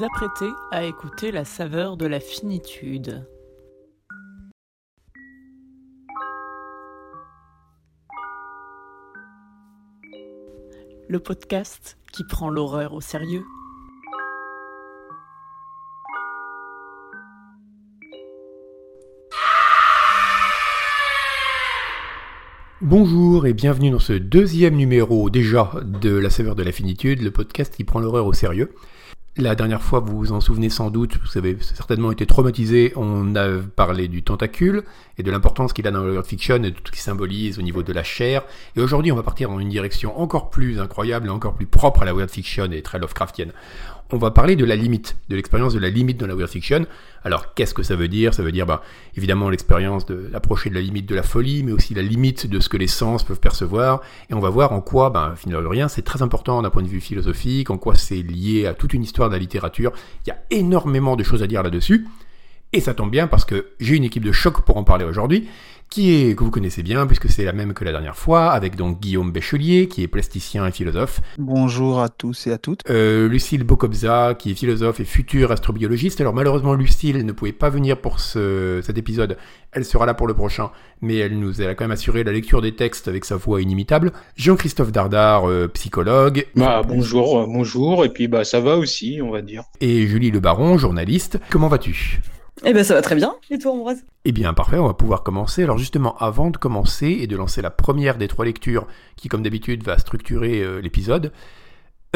Vous apprêtez à écouter la saveur de la finitude. Le podcast qui prend l'horreur au sérieux. Bonjour et bienvenue dans ce deuxième numéro déjà de La saveur de la finitude, le podcast qui prend l'horreur au sérieux. La dernière fois, vous vous en souvenez sans doute, vous avez certainement été traumatisé, on a parlé du tentacule et de l'importance qu'il a dans le fiction et de tout ce qui symbolise au niveau de la chair. Et aujourd'hui, on va partir dans une direction encore plus incroyable et encore plus propre à la weird fiction et très Lovecraftienne on va parler de la limite, de l'expérience de la limite dans la weird fiction. Alors, qu'est-ce que ça veut dire? Ça veut dire, bah, évidemment, l'expérience d'approcher de la limite de la folie, mais aussi la limite de ce que les sens peuvent percevoir. Et on va voir en quoi, bah, finalement, rien, c'est très important d'un point de vue philosophique, en quoi c'est lié à toute une histoire de la littérature. Il y a énormément de choses à dire là-dessus. Et ça tombe bien parce que j'ai une équipe de choc pour en parler aujourd'hui qui est que vous connaissez bien puisque c'est la même que la dernière fois, avec donc Guillaume Béchelier qui est plasticien et philosophe. Bonjour à tous et à toutes. Euh, Lucille Bokobza qui est philosophe et future astrobiologiste. Alors malheureusement Lucille ne pouvait pas venir pour ce, cet épisode. Elle sera là pour le prochain, mais elle nous a quand même assuré la lecture des textes avec sa voix inimitable. Jean-Christophe Dardard, euh, psychologue. Bah bonjour, euh, bonjour, et puis bah ça va aussi, on va dire. Et Julie Le Baron, journaliste. Comment vas-tu? Eh ben ça va très bien. Et toi, Ambroise? Eh bien parfait, on va pouvoir commencer. Alors justement, avant de commencer et de lancer la première des trois lectures qui, comme d'habitude, va structurer euh, l'épisode,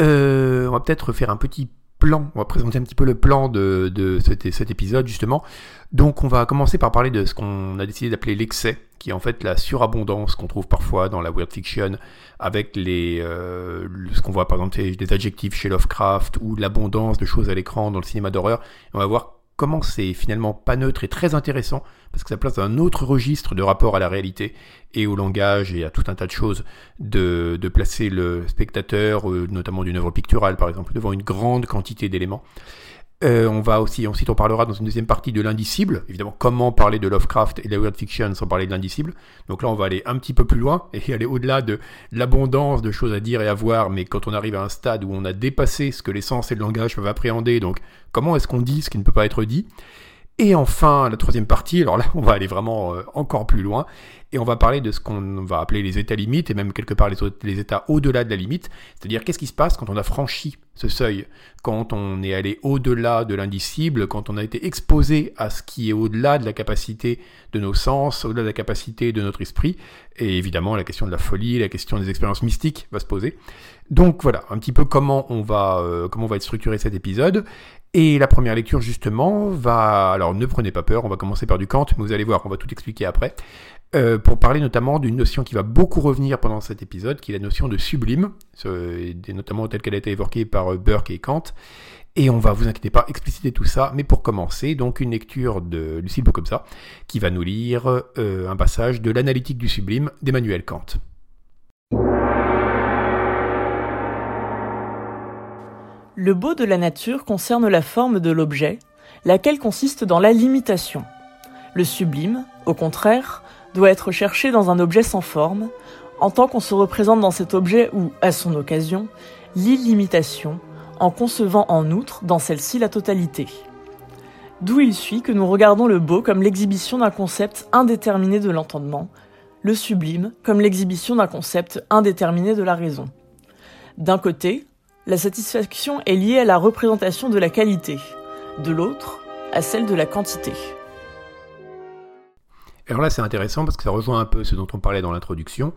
euh, on va peut-être faire un petit plan. On va présenter un petit peu le plan de, de cet, cet, épisode justement. Donc on va commencer par parler de ce qu'on a décidé d'appeler l'excès, qui est en fait la surabondance qu'on trouve parfois dans la weird fiction, avec les euh, ce qu'on voit par exemple des adjectifs chez Lovecraft ou l'abondance de choses à l'écran dans le cinéma d'horreur. On va voir comment c'est finalement pas neutre et très intéressant, parce que ça place un autre registre de rapport à la réalité et au langage et à tout un tas de choses, de, de placer le spectateur, euh, notamment d'une œuvre picturale par exemple, devant une grande quantité d'éléments. Euh, on va aussi, ensuite on parlera dans une deuxième partie de l'indicible, évidemment comment parler de Lovecraft et de la weird fiction sans parler de l'indicible. Donc là on va aller un petit peu plus loin et aller au-delà de l'abondance de choses à dire et à voir, mais quand on arrive à un stade où on a dépassé ce que les sens et le langage peuvent appréhender, donc comment est-ce qu'on dit ce qui ne peut pas être dit? Et enfin, la troisième partie, alors là, on va aller vraiment euh, encore plus loin, et on va parler de ce qu'on va appeler les états limites, et même quelque part les, états au-delà de la limite, c'est-à-dire qu'est-ce qui se passe quand on a franchi ce seuil, quand on est allé au-delà de l'indicible, quand on a été exposé à ce qui est au-delà de la capacité de nos sens, au-delà de la capacité de notre esprit, et évidemment la question de la folie, la question des expériences mystiques va se poser. Donc voilà, un petit peu comment on va, euh, comment on va être structuré cet épisode. Et la première lecture, justement, va... Alors, ne prenez pas peur, on va commencer par du Kant, mais vous allez voir, on va tout expliquer après. Euh, pour parler notamment d'une notion qui va beaucoup revenir pendant cet épisode, qui est la notion de sublime, notamment telle qu'elle a été évoquée par euh, Burke et Kant. Et on va, vous inquiétez pas, expliciter tout ça. Mais pour commencer, donc une lecture de Lucille ça, qui va nous lire euh, un passage de l'analytique du sublime d'Emmanuel Kant. Le beau de la nature concerne la forme de l'objet, laquelle consiste dans la limitation. Le sublime, au contraire, doit être cherché dans un objet sans forme, en tant qu'on se représente dans cet objet ou, à son occasion, l'illimitation, en concevant en outre dans celle-ci la totalité. D'où il suit que nous regardons le beau comme l'exhibition d'un concept indéterminé de l'entendement, le sublime comme l'exhibition d'un concept indéterminé de la raison. D'un côté, la satisfaction est liée à la représentation de la qualité, de l'autre, à celle de la quantité. Alors là, c'est intéressant parce que ça rejoint un peu ce dont on parlait dans l'introduction,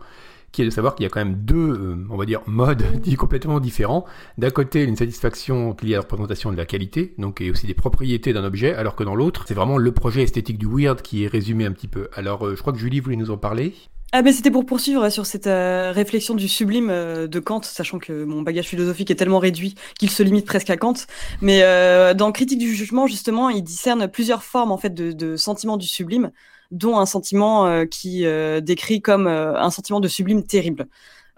qui est de savoir qu'il y a quand même deux, euh, on va dire, modes complètement différents. D'un côté, une satisfaction liée à la représentation de la qualité, donc et aussi des propriétés d'un objet, alors que dans l'autre, c'est vraiment le projet esthétique du weird qui est résumé un petit peu. Alors, euh, je crois que Julie voulait nous en parler. Ah ben c'était pour poursuivre sur cette euh, réflexion du sublime euh, de Kant, sachant que mon bagage philosophique est tellement réduit qu'il se limite presque à Kant. Mais euh, dans Critique du jugement, justement, il discerne plusieurs formes en fait de, de sentiments du sublime, dont un sentiment qui décrit comme un sentiment de sublime terrible.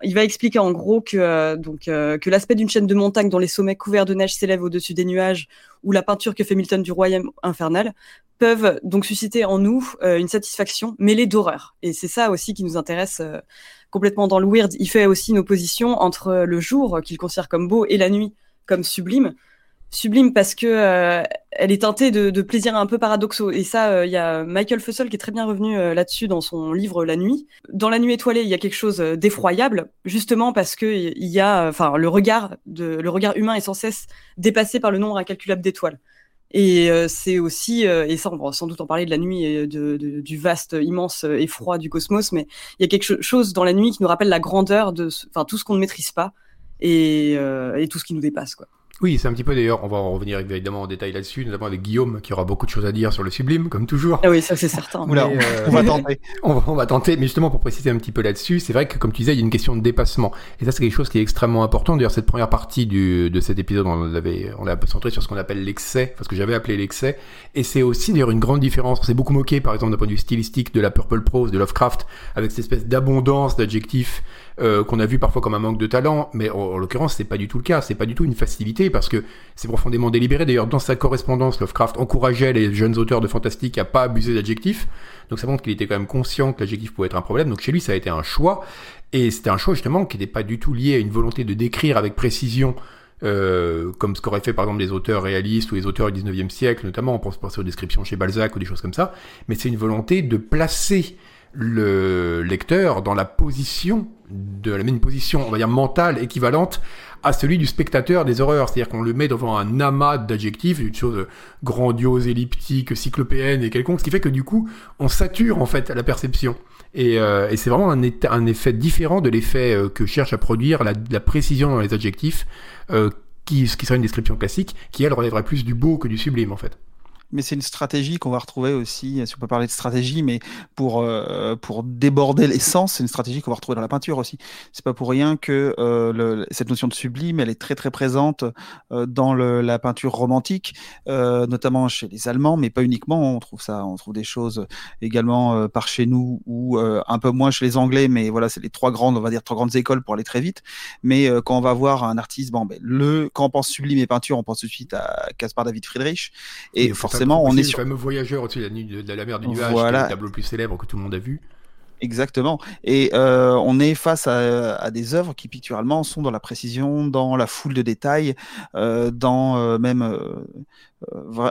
Il va expliquer en gros que donc que l'aspect d'une chaîne de montagne dont les sommets couverts de neige s'élèvent au-dessus des nuages, ou la peinture que fait Milton du royaume infernal, peuvent donc susciter en nous euh, une satisfaction mêlée d'horreur. Et c'est ça aussi qui nous intéresse euh, complètement dans le weird. Il fait aussi une opposition entre le jour qu'il considère comme beau et la nuit comme sublime. Sublime parce que euh, elle est teintée de, de plaisirs un peu paradoxaux. Et ça, euh, il y a Michael Fussell qui est très bien revenu euh, là-dessus dans son livre La Nuit. Dans La Nuit étoilée, il y a quelque chose d'effroyable, justement parce que il y a, enfin, le regard de, le regard humain est sans cesse dépassé par le nombre incalculable d'étoiles. Et c'est aussi, et ça on va sans doute en parler de la nuit et de, de, du vaste, immense et froid du cosmos, mais il y a quelque chose dans la nuit qui nous rappelle la grandeur de, enfin tout ce qu'on ne maîtrise pas et, et tout ce qui nous dépasse, quoi. Oui, c'est un petit peu d'ailleurs, on va en revenir évidemment en détail là-dessus, notamment avec Guillaume qui aura beaucoup de choses à dire sur le sublime, comme toujours. Ah oui, ça c'est certain. Oula, Mais, euh, on va tenter. on, va, on va tenter, mais justement pour préciser un petit peu là-dessus, c'est vrai que comme tu disais, il y a une question de dépassement. Et ça c'est quelque chose qui est extrêmement important. D'ailleurs, cette première partie du, de cet épisode, on l'avait, on l'a centré sur ce qu'on appelle l'excès, parce que j'avais appelé l'excès. Et c'est aussi d'ailleurs une grande différence. On s'est beaucoup moqué, par exemple, d'un point de vue stylistique de la Purple Prose, de Lovecraft, avec cette espèce d'abondance d'adjectifs euh, qu'on a vu parfois comme un manque de talent, mais en, en l'occurrence, c'est pas du tout le cas. C'est pas du tout une facilité, parce que c'est profondément délibéré. D'ailleurs, dans sa correspondance, Lovecraft encourageait les jeunes auteurs de fantastique à pas abuser d'adjectifs. Donc ça montre qu'il était quand même conscient que l'adjectif pouvait être un problème. Donc chez lui, ça a été un choix. Et c'était un choix justement qui n'était pas du tout lié à une volonté de décrire avec précision euh, comme ce qu'auraient fait par exemple des auteurs réalistes ou les auteurs du 19e siècle, notamment on pense penser aux descriptions chez Balzac ou des choses comme ça, mais c'est une volonté de placer le lecteur dans la position de la même position, on va dire mentale équivalente à celui du spectateur des horreurs. C'est-à-dire qu'on le met devant un amas d'adjectifs, une chose grandiose, elliptique, cyclopéenne et quelconque, ce qui fait que du coup, on sature en fait la perception. Et, euh, et c'est vraiment un, effet différent de l'effet euh, que cherche à produire la, la précision dans les adjectifs, euh, qui, ce qui serait une description classique, qui elle relèverait plus du beau que du sublime en fait. Mais c'est une stratégie qu'on va retrouver aussi, si on peut parler de stratégie, mais pour, euh, pour déborder l'essence, c'est une stratégie qu'on va retrouver dans la peinture aussi. C'est pas pour rien que euh, le- cette notion de sublime, elle est très très présente euh, dans le- la peinture romantique, euh, notamment chez les Allemands, mais pas uniquement. On trouve ça, on trouve des choses également euh, par chez nous ou euh, un peu moins chez les Anglais, mais voilà, c'est les trois grandes, on va dire trois grandes écoles pour aller très vite. Mais quand on va voir un artiste, bon, ben, le, quand on pense sublime et peinture, on pense tout de suite à Caspar David Friedrich. Et forcément, pas on est sur Le fameux voyageur au-dessus de la, nuit- de la mer du nuage, Voilà. le tableau le plus célèbre que tout le monde a vu. Exactement. Et euh, on est face à, à des œuvres qui picturalement sont dans la précision, dans la foule de détails, euh, dans euh, même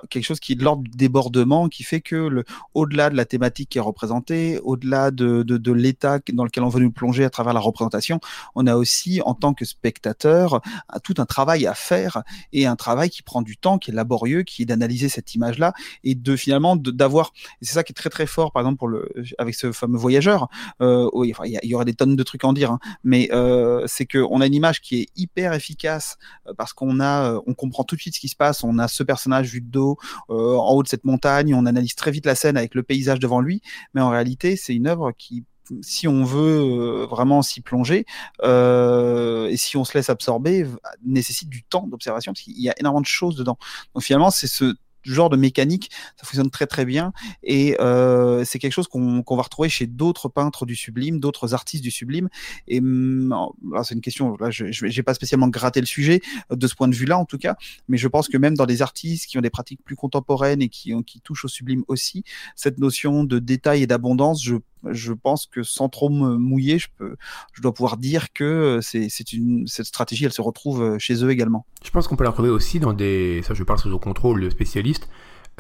quelque chose qui est de l'ordre du débordement, qui fait que le, au-delà de la thématique qui est représentée, au-delà de, de, de l'état dans lequel on veut nous plonger à travers la représentation, on a aussi en tant que spectateur tout un travail à faire et un travail qui prend du temps, qui est laborieux, qui est d'analyser cette image-là et de finalement d'avoir. C'est ça qui est très très fort, par exemple pour le avec ce fameux voyageur. Euh, oui, enfin, il y, il y aurait des tonnes de trucs à en dire, hein, mais euh, c'est que on a une image qui est hyper efficace euh, parce qu'on a, euh, on comprend tout de suite ce qui se passe. On a ce personnage vu de dos en haut de cette montagne, on analyse très vite la scène avec le paysage devant lui, mais en réalité, c'est une œuvre qui si on veut euh, vraiment s'y plonger euh, et si on se laisse absorber, nécessite du temps d'observation parce qu'il y a énormément de choses dedans. Donc finalement, c'est ce genre de mécanique, ça fonctionne très très bien et euh, c'est quelque chose qu'on qu'on va retrouver chez d'autres peintres du sublime, d'autres artistes du sublime. Et alors, c'est une question, là, je n'ai pas spécialement gratté le sujet euh, de ce point de vue-là en tout cas, mais je pense que même dans des artistes qui ont des pratiques plus contemporaines et qui, qui touchent au sublime aussi, cette notion de détail et d'abondance, je je pense que sans trop me mouiller, je peux, je dois pouvoir dire que euh, c'est, une, cette stratégie, elle se retrouve euh, chez eux également. Je pense qu'on peut la retrouver aussi dans des, ça je parle sous le contrôle de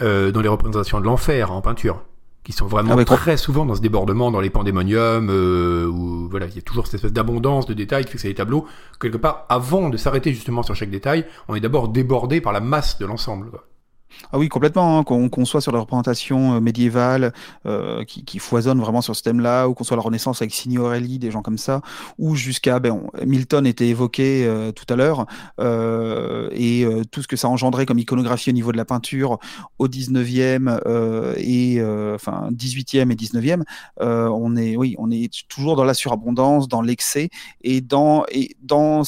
euh, dans les représentations de l'enfer en peinture, qui sont vraiment Ah très souvent dans ce débordement, dans les pandémoniums, euh, où voilà, il y a toujours cette espèce d'abondance de détails qui fait que c'est des tableaux, quelque part, avant de s'arrêter justement sur chaque détail, on est d'abord débordé par la masse de l'ensemble. quoi. Ah oui, complètement. hein, qu'on soit sur la représentation euh, médiévale euh, qui, foisonne vraiment sur ce thème-là, ou qu'on soit la Renaissance avec Signorelli, des gens comme ça, ou jusqu'à ben, on- Milton était évoqué euh, tout à l'heure, et tout ce que ça engendrait comme iconographie au niveau de la peinture au 19e euh, et enfin 18e et 19e, euh, on est oui, on est toujours dans la surabondance, dans l'excès et dans et dans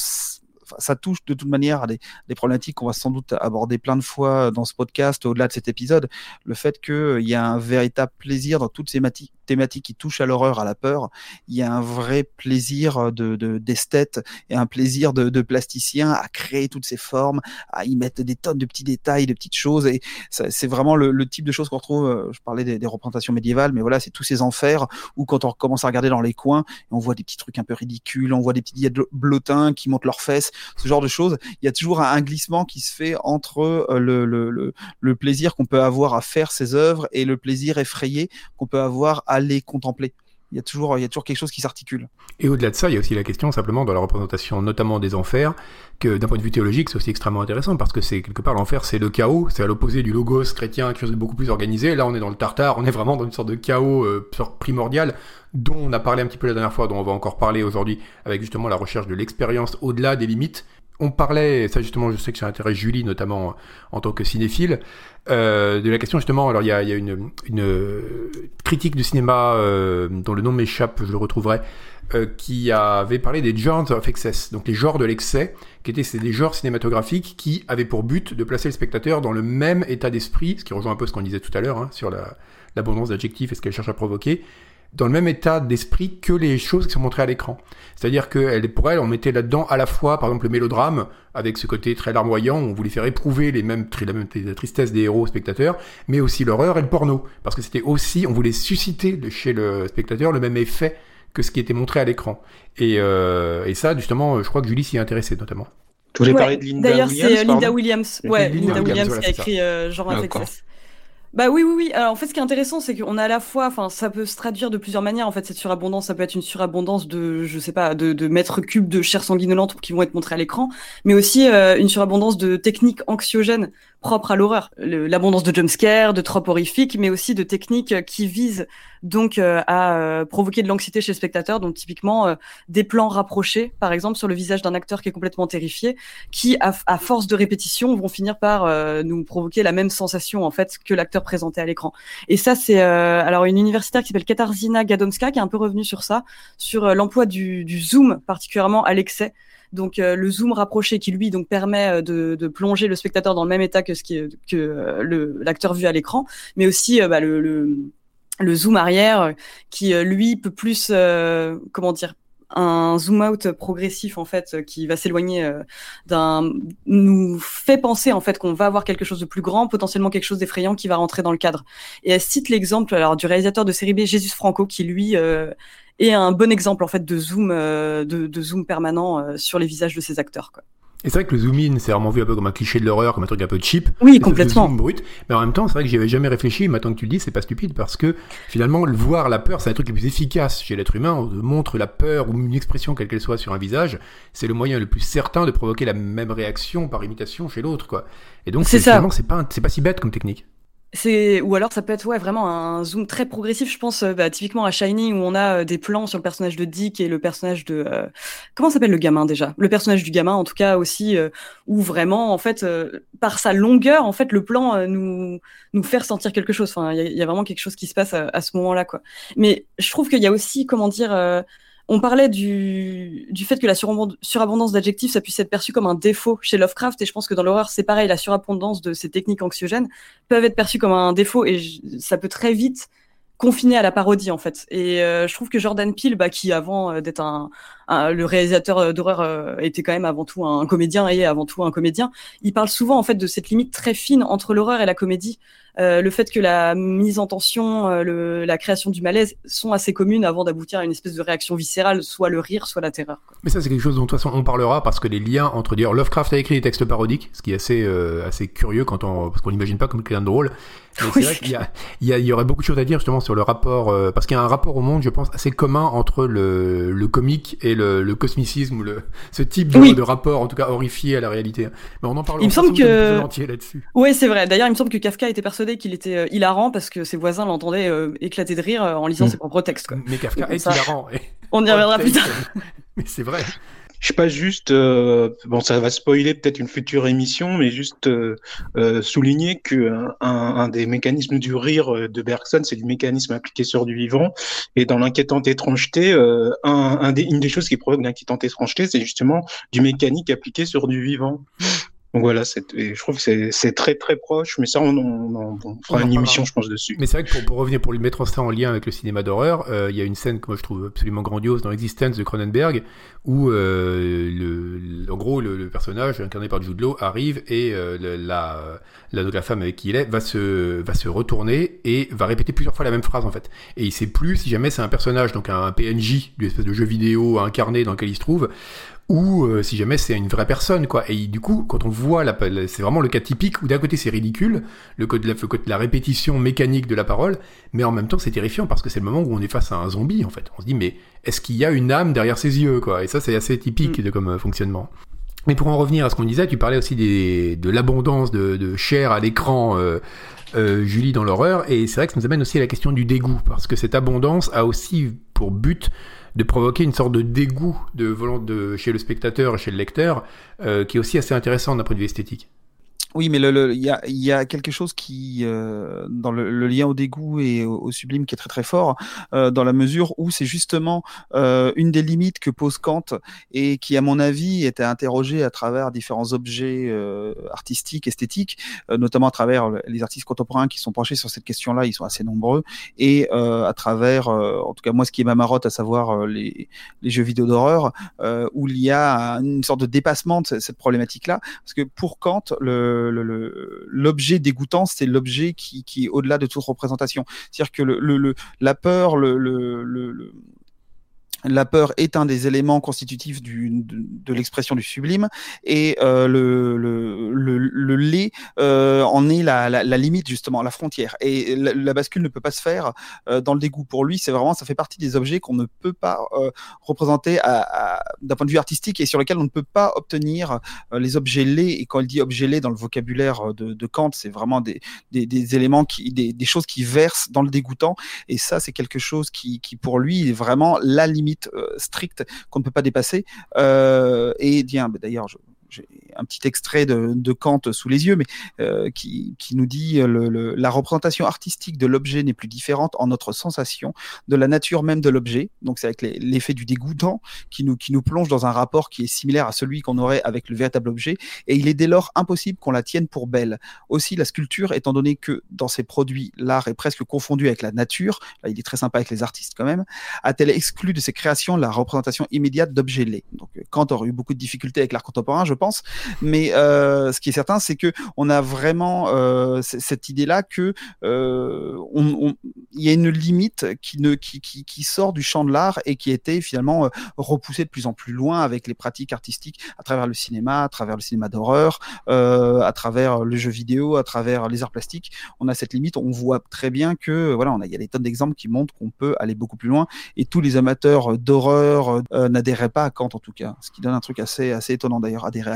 ça touche de toute manière à des, problématiques qu'on va sans doute aborder plein de fois dans ce podcast, au-delà de cet épisode, le fait qu'il y a un véritable plaisir dans toutes ces mati- thématique qui touche à l'horreur, à la peur, il y a un vrai plaisir de d'esthète et un plaisir de, plasticien à créer toutes ces formes, à y mettre des tonnes de petits détails, de petites choses. Et c'est vraiment le, type de choses qu'on retrouve. Euh, je parlais des, représentations médiévales, mais voilà, c'est tous ces enfers où quand on commence à regarder dans les coins, on voit des petits trucs un peu ridicules, on voit des petits blotins qui montent leurs fesses, ce genre de choses. Il y a toujours un, glissement qui se fait entre euh, le plaisir qu'on peut avoir à faire ces œuvres et le plaisir effrayé qu'on peut avoir à les contempler il y a toujours, il y a toujours quelque chose qui s'articule. Et au-delà de ça, il y a aussi la question simplement dans la représentation, notamment des enfers, que d'un point de vue théologique, c'est aussi extrêmement intéressant parce que c'est quelque part l'enfer, c'est le chaos, c'est à l'opposé du logos chrétien, quelque chose de beaucoup plus organisé. Là, on est dans le tartare, on est vraiment dans une sorte de chaos euh, primordial dont on a parlé un petit peu la dernière fois, dont on va encore parler aujourd'hui avec justement la recherche de l'expérience au-delà des limites on parlait, ça justement, je sais que ça intéresse Julie notamment en tant que cinéphile, euh, de la question justement. Alors il y a, une, critique du cinéma euh, dont le nom m'échappe, je le retrouverai, euh, qui avait parlé des genres of excess, donc les genres de l'excès, qui étaient des genres cinématographiques qui avaient pour but de placer le spectateur dans le même état d'esprit, ce qui rejoint un peu ce qu'on disait tout à l'heure hein, sur l'abondance d'adjectifs et ce qu'elle cherche à provoquer, dans le même état d'esprit que les choses qui sont montrées à l'écran. C'est-à-dire que pour elle, on mettait là-dedans à la fois, par exemple, le mélodrame, avec ce côté très larmoyant, on voulait faire éprouver les mêmes, la même tristesse des héros aux spectateurs, mais aussi l'horreur et le porno. Parce que c'était aussi, on voulait susciter chez le spectateur le même effet que ce qui était montré à l'écran. Et, euh, et ça, justement, je crois que Julie s'y est intéressée notamment. Tu voulais parler de Linda Williams D'ailleurs, c'est Linda Williams. Ouais, Linda, Williams, qui a écrit euh, Genre Infectious. Bah oui, oui, oui. Alors, en fait, ce qui est intéressant, c'est qu'on a à la fois, enfin, ça peut se traduire de plusieurs manières. En fait, cette surabondance, ça peut être une surabondance de, je sais pas, de, mètres cubes de chair sanguinolente qui vont être montrés à l'écran, mais aussi euh, une surabondance de techniques anxiogènes propre à l'horreur. L'abondance de jumpscares, de tropes horrifiques, mais aussi de techniques qui visent donc euh, à euh, provoquer de l'anxiété chez le spectateur. Donc typiquement euh, des plans rapprochés, par exemple sur le visage d'un acteur qui est complètement terrifié, qui à, force de répétition vont finir par nous provoquer la même sensation en fait que l'acteur présenté à l'écran. Et ça c'est alors une universitaire qui s'appelle Katarzyna Gadomska qui est un peu revenue sur ça, sur l'emploi du zoom particulièrement à l'excès donc euh, le zoom rapproché qui lui donc permet euh, de, de, plonger le spectateur dans le même état que ce qui que euh, l'acteur vu à l'écran, mais aussi bah, le, le, le zoom arrière qui lui peut plus comment dire un zoom out progressif en fait qui va s'éloigner d'un nous fait penser en fait qu'on va avoir quelque chose de plus grand potentiellement quelque chose d'effrayant qui va rentrer dans le cadre. Et elle cite l'exemple alors du réalisateur de série B Jésus Franco qui lui et un bon exemple en fait de zoom, euh, de, de, zoom permanent euh, sur les visages de ces acteurs. Quoi. Et c'est vrai que le zoom in, c'est vraiment vu un peu comme un cliché de l'horreur, comme un truc un peu cheap. Oui, complètement. Zoom brut. Mais en même temps, c'est vrai que j'y avais jamais réfléchi. Maintenant que tu le dis, c'est pas stupide parce que finalement, le voir la peur, c'est un truc le plus efficace chez l'être humain. On montre la peur ou une expression quelle qu'elle soit sur un visage. C'est le moyen le plus certain de provoquer la même réaction par imitation chez l'autre, quoi. Et donc, c'est finalement, c'est pas, c'est pas si bête comme technique. C'est ou alors ça peut être ouais vraiment un zoom très progressif. Je pense euh, bah, typiquement à Shining où on a euh, des plans sur le personnage de Dick et le personnage de euh, comment s'appelle le gamin déjà? Le personnage du gamin en tout cas aussi où vraiment en fait par sa longueur en fait le plan nous nous fait ressentir quelque chose. Enfin il y, a vraiment quelque chose qui se passe à, à ce moment-là quoi. Mais je trouve qu'il y a aussi comment dire on parlait du, du fait que la surabondance d'adjectifs, ça puisse être perçu comme un défaut chez Lovecraft, et je pense que dans l'horreur, c'est pareil, la surabondance de ces techniques anxiogènes peuvent être perçues comme un défaut, et ça peut très vite confiner à la parodie, en fait. Et euh, je trouve que Jordan Peele, bah, qui avant euh, d'être un, le réalisateur euh, d'horreur était quand même avant tout un comédien et avant tout un comédien, il parle souvent, en fait, de cette limite très fine entre l'horreur et la comédie, euh, le fait que la mise en tension, euh, le, la création du malaise sont assez communes avant d'aboutir à une espèce de réaction viscérale, soit le rire, soit la terreur. Quoi. Mais ça, c'est quelque chose dont de toute façon on parlera parce que les liens entre dire Lovecraft a écrit des textes parodiques, ce qui est assez euh, assez curieux quand on parce qu'on n'imagine pas comme quelqu'un de drôle. Mais c'est vrai qu'il y, a, il y, a, il y aurait beaucoup de choses à dire justement sur le rapport parce qu'il y a un rapport au monde, je pense, assez commun entre le, le comique et le, le cosmicisme ou le ce type de, de, rapport, en tout cas horrifié à la réalité. Mais on en parlera. Il me semble que là-dessus. Oui, c'est vrai. D'ailleurs, il me semble que Kafka était persuadé qu'il était euh, hilarant parce que ses voisins l'entendaient euh, éclater de rire euh, en lisant mm. ses propres textes. Quoi. Mais Kafka est hilarant. On y reviendra plus tard. mais c'est vrai. Je sais pas juste, bon, ça va spoiler peut-être une future émission, mais juste souligner que un, un, des mécanismes du rire de Bergson, c'est du mécanisme appliqué sur du vivant. Et dans l'inquiétante étrangeté, un, des, une des choses qui provoque l'inquiétante étrangeté, c'est justement du mécanique appliqué sur du vivant. Donc voilà, je trouve que c'est très très proche, mais ça on, on, on fera une émission, je pense, dessus. Mais c'est vrai que pour, pour, revenir, pour lui mettre ça en lien avec le cinéma d'horreur, euh, il y a une scène que moi je trouve absolument grandiose dans Existence de Cronenberg, où euh, le, en gros le, personnage incarné par Jude Law arrive et euh, la, la, la femme avec qui il est va se, va se retourner et va répéter plusieurs fois la même phrase en fait. Et il sait plus si jamais c'est un personnage, donc un, un PNJ du espèce de jeu vidéo incarné dans lequel il se trouve, ou euh, si jamais c'est une vraie personne, quoi. Et du coup, quand on voit, la, c'est vraiment le cas typique où d'un côté c'est ridicule, le côté, de la, la répétition mécanique de la parole, mais en même temps c'est terrifiant parce que c'est le moment où on est face à un zombie, en fait. On se dit, mais est-ce qu'il y a une âme derrière ses yeux, quoi? Et ça, c'est assez typique mm. de comme euh, fonctionnement. Mais pour en revenir à ce qu'on disait, tu parlais aussi des, de l'abondance de, de, chair à l'écran, euh, euh, Julie, dans l'horreur, et c'est vrai que ça nous amène aussi à la question du dégoût, parce que cette abondance a aussi pour but de provoquer une sorte de dégoût de, de chez le spectateur et chez le lecteur, euh, qui est aussi assez intéressant d'un point de vue esthétique. Oui, mais il le, y, a, y, a, quelque chose qui, euh, dans le, lien au dégoût et au, sublime, qui est très très fort, euh, dans la mesure où c'est justement euh, une des limites que pose Kant et qui, à mon avis, était interrogée à travers différents objets euh, artistiques, esthétiques, euh, notamment à travers les artistes contemporains qui sont penchés sur cette question-là, ils sont assez nombreux, et euh, à travers, en tout cas moi, ce qui est ma marotte, à savoir les, les, jeux vidéo d'horreur, où il y a une sorte de dépassement de cette problématique-là, parce que pour Kant, le l'objet dégoûtant, c'est l'objet qui, est au-delà de toute représentation. C'est-à-dire que le, la peur, le, le la peur est un des éléments constitutifs du, de, l'expression du sublime et euh, le, le, le, lait euh, en est la, la, la, limite justement, la frontière. Et la, bascule ne peut pas se faire euh, dans le dégoût. Pour lui, c'est vraiment, ça fait partie des objets qu'on ne peut pas euh, représenter d'un point de vue artistique et sur lesquels on ne peut pas obtenir euh, les objets laids. Et quand il dit objets laids dans le vocabulaire de, de Kant, c'est vraiment des, des, des, éléments qui, des, des choses qui versent dans le dégoûtant. Et ça, c'est quelque chose qui, qui pour lui est vraiment la limite euh, stricte qu'on ne peut pas dépasser. Euh, et d'ailleurs, j'ai un petit extrait de, de, Kant sous les yeux, mais euh, qui, qui, nous dit le, le, la représentation artistique de l'objet n'est plus différente en notre sensation de la nature même de l'objet. Donc c'est avec l'effet du dégoûtant qui nous, qui nous plonge dans un rapport qui est similaire à celui qu'on aurait avec le véritable objet, et il est dès lors impossible qu'on la tienne pour belle. Aussi la sculpture, étant donné que dans ses produits l'art est presque confondu avec la nature, là il est très sympa avec les artistes quand même, a-t-elle exclu de ses créations la représentation immédiate d'objets laids? Donc Kant aurait eu beaucoup de difficultés avec l'art contemporain, je pense, mais euh, ce qui est certain, c'est que on a vraiment euh, cette idée-là que euh, il y a une limite qui sort du champ de l'art et qui été finalement repoussée de plus en plus loin avec les pratiques artistiques à travers le cinéma, à travers le cinéma d'horreur, à travers le jeu vidéo, à travers les arts plastiques. On a cette limite. On voit très bien que voilà, on a il y a des tonnes d'exemples qui montrent qu'on peut aller beaucoup plus loin et tous les amateurs d'horreur n'adhéraient pas à Kant en tout cas, ce qui donne un truc assez assez étonnant d'ailleurs adhérer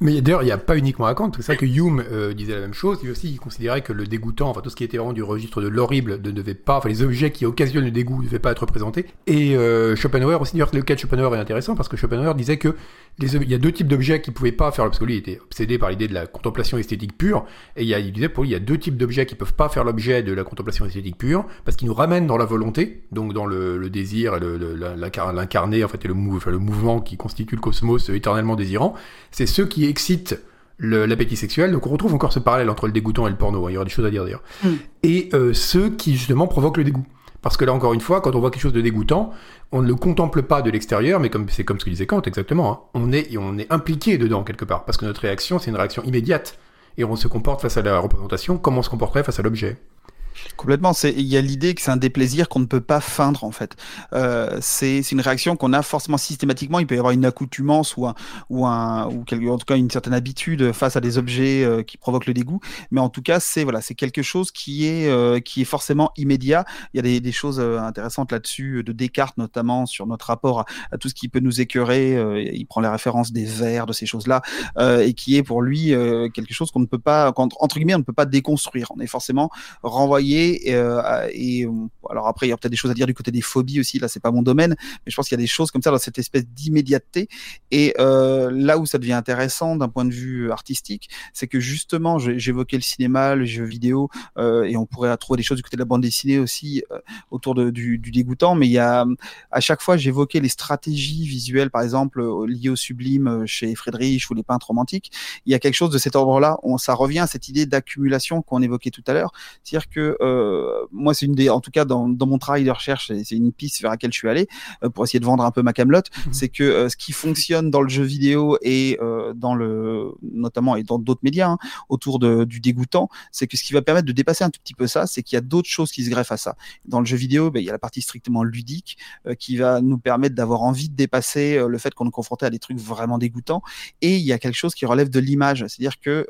Mais, d'ailleurs, il n'y a pas uniquement à Kant. C'est ça que Hume euh, disait la même chose. Lui aussi, il considérait que le dégoûtant, enfin tout ce qui était vraiment du registre de l'horrible, ne devait pas, enfin les objets qui occasionnent le dégoût ne devaient pas être représentés. Et euh, Schopenhauer aussi, d'ailleurs, le cas de Schopenhauer est intéressant parce que Schopenhauer disait que il y a deux types d'objets qui pouvaient pas faire, parce que il était obsédé par l'idée de la contemplation esthétique pure. Et il, disait pour lui, il y a deux types d'objets qui peuvent pas faire l'objet de la contemplation esthétique pure parce qu'ils nous ramènent dans la volonté, donc dans le, désir l'incarné, en fait, et le mouvement qui constitue le cosmos éternellement désirant. C'est ceux qui excitent l'appétit sexuel. Donc on retrouve encore ce parallèle entre le dégoûtant et le porno. Hein. Il y aura des choses à dire d'ailleurs. Mm. Et euh, ceux qui justement provoquent le dégoût. Parce que là encore une fois, quand on voit quelque chose de dégoûtant, on ne le contemple pas de l'extérieur, mais comme c'est comme ce que disait Kant exactement. Hein. On est on est impliqué dedans quelque part parce que notre réaction c'est une réaction immédiate et on se comporte face à la représentation comme on se comporterait face à l'objet. Complètement. Il y a l'idée que c'est un déplaisir qu'on ne peut pas feindre en fait. Euh, c'est une réaction qu'on a forcément systématiquement. Il peut y avoir une accoutumance ou un ou un ou quelque, en tout cas une certaine habitude face à des objets euh, qui provoquent le dégoût. Mais en tout cas, c'est voilà, quelque chose qui est euh, qui est forcément immédiat. Il y a des, des choses intéressantes là-dessus de Descartes notamment sur notre rapport à, tout ce qui peut nous écœurer. il prend les références des vers, de ces choses-là, et qui est pour lui quelque chose qu'on ne peut pas entre guillemets on ne peut pas déconstruire. On est forcément renvoyé voyez, et, alors après il y a peut-être des choses à dire du côté des phobies aussi. Là, c'est pas mon domaine, mais je pense qu'il y a des choses comme ça dans cette espèce d'immédiateté. Et là où ça devient intéressant d'un point de vue artistique, c'est que justement, j'évoquais le cinéma, le jeu vidéo, et on pourrait trouver des choses du côté de la bande dessinée aussi autour de, du, du, dégoûtant. Mais il y a à chaque fois, j'évoquais les stratégies visuelles, par exemple liées au sublime chez Friedrich ou les peintres romantiques. Il y a quelque chose de cet ordre-là. Ça revient à cette idée d'accumulation qu'on évoquait tout à l'heure. C'est-à-dire que euh, moi, c'est une des, en tout cas dans, dans mon travail de recherche, c'est une piste vers laquelle je suis allé euh, pour essayer de vendre un peu ma camelote. Mhm. C'est que euh, ce qui fonctionne dans le jeu vidéo et euh, dans le, notamment et dans d'autres médias hein, autour de, du dégoûtant, c'est que ce qui va permettre de dépasser un tout petit peu ça, c'est qu'il y a d'autres choses qui se greffent à ça. Dans le jeu vidéo, ben, il y a la partie strictement ludique qui va nous permettre d'avoir envie de dépasser le fait qu'on est confronté à des trucs vraiment dégoûtants. Et il y a quelque chose qui relève de l'image, c'est-à-dire que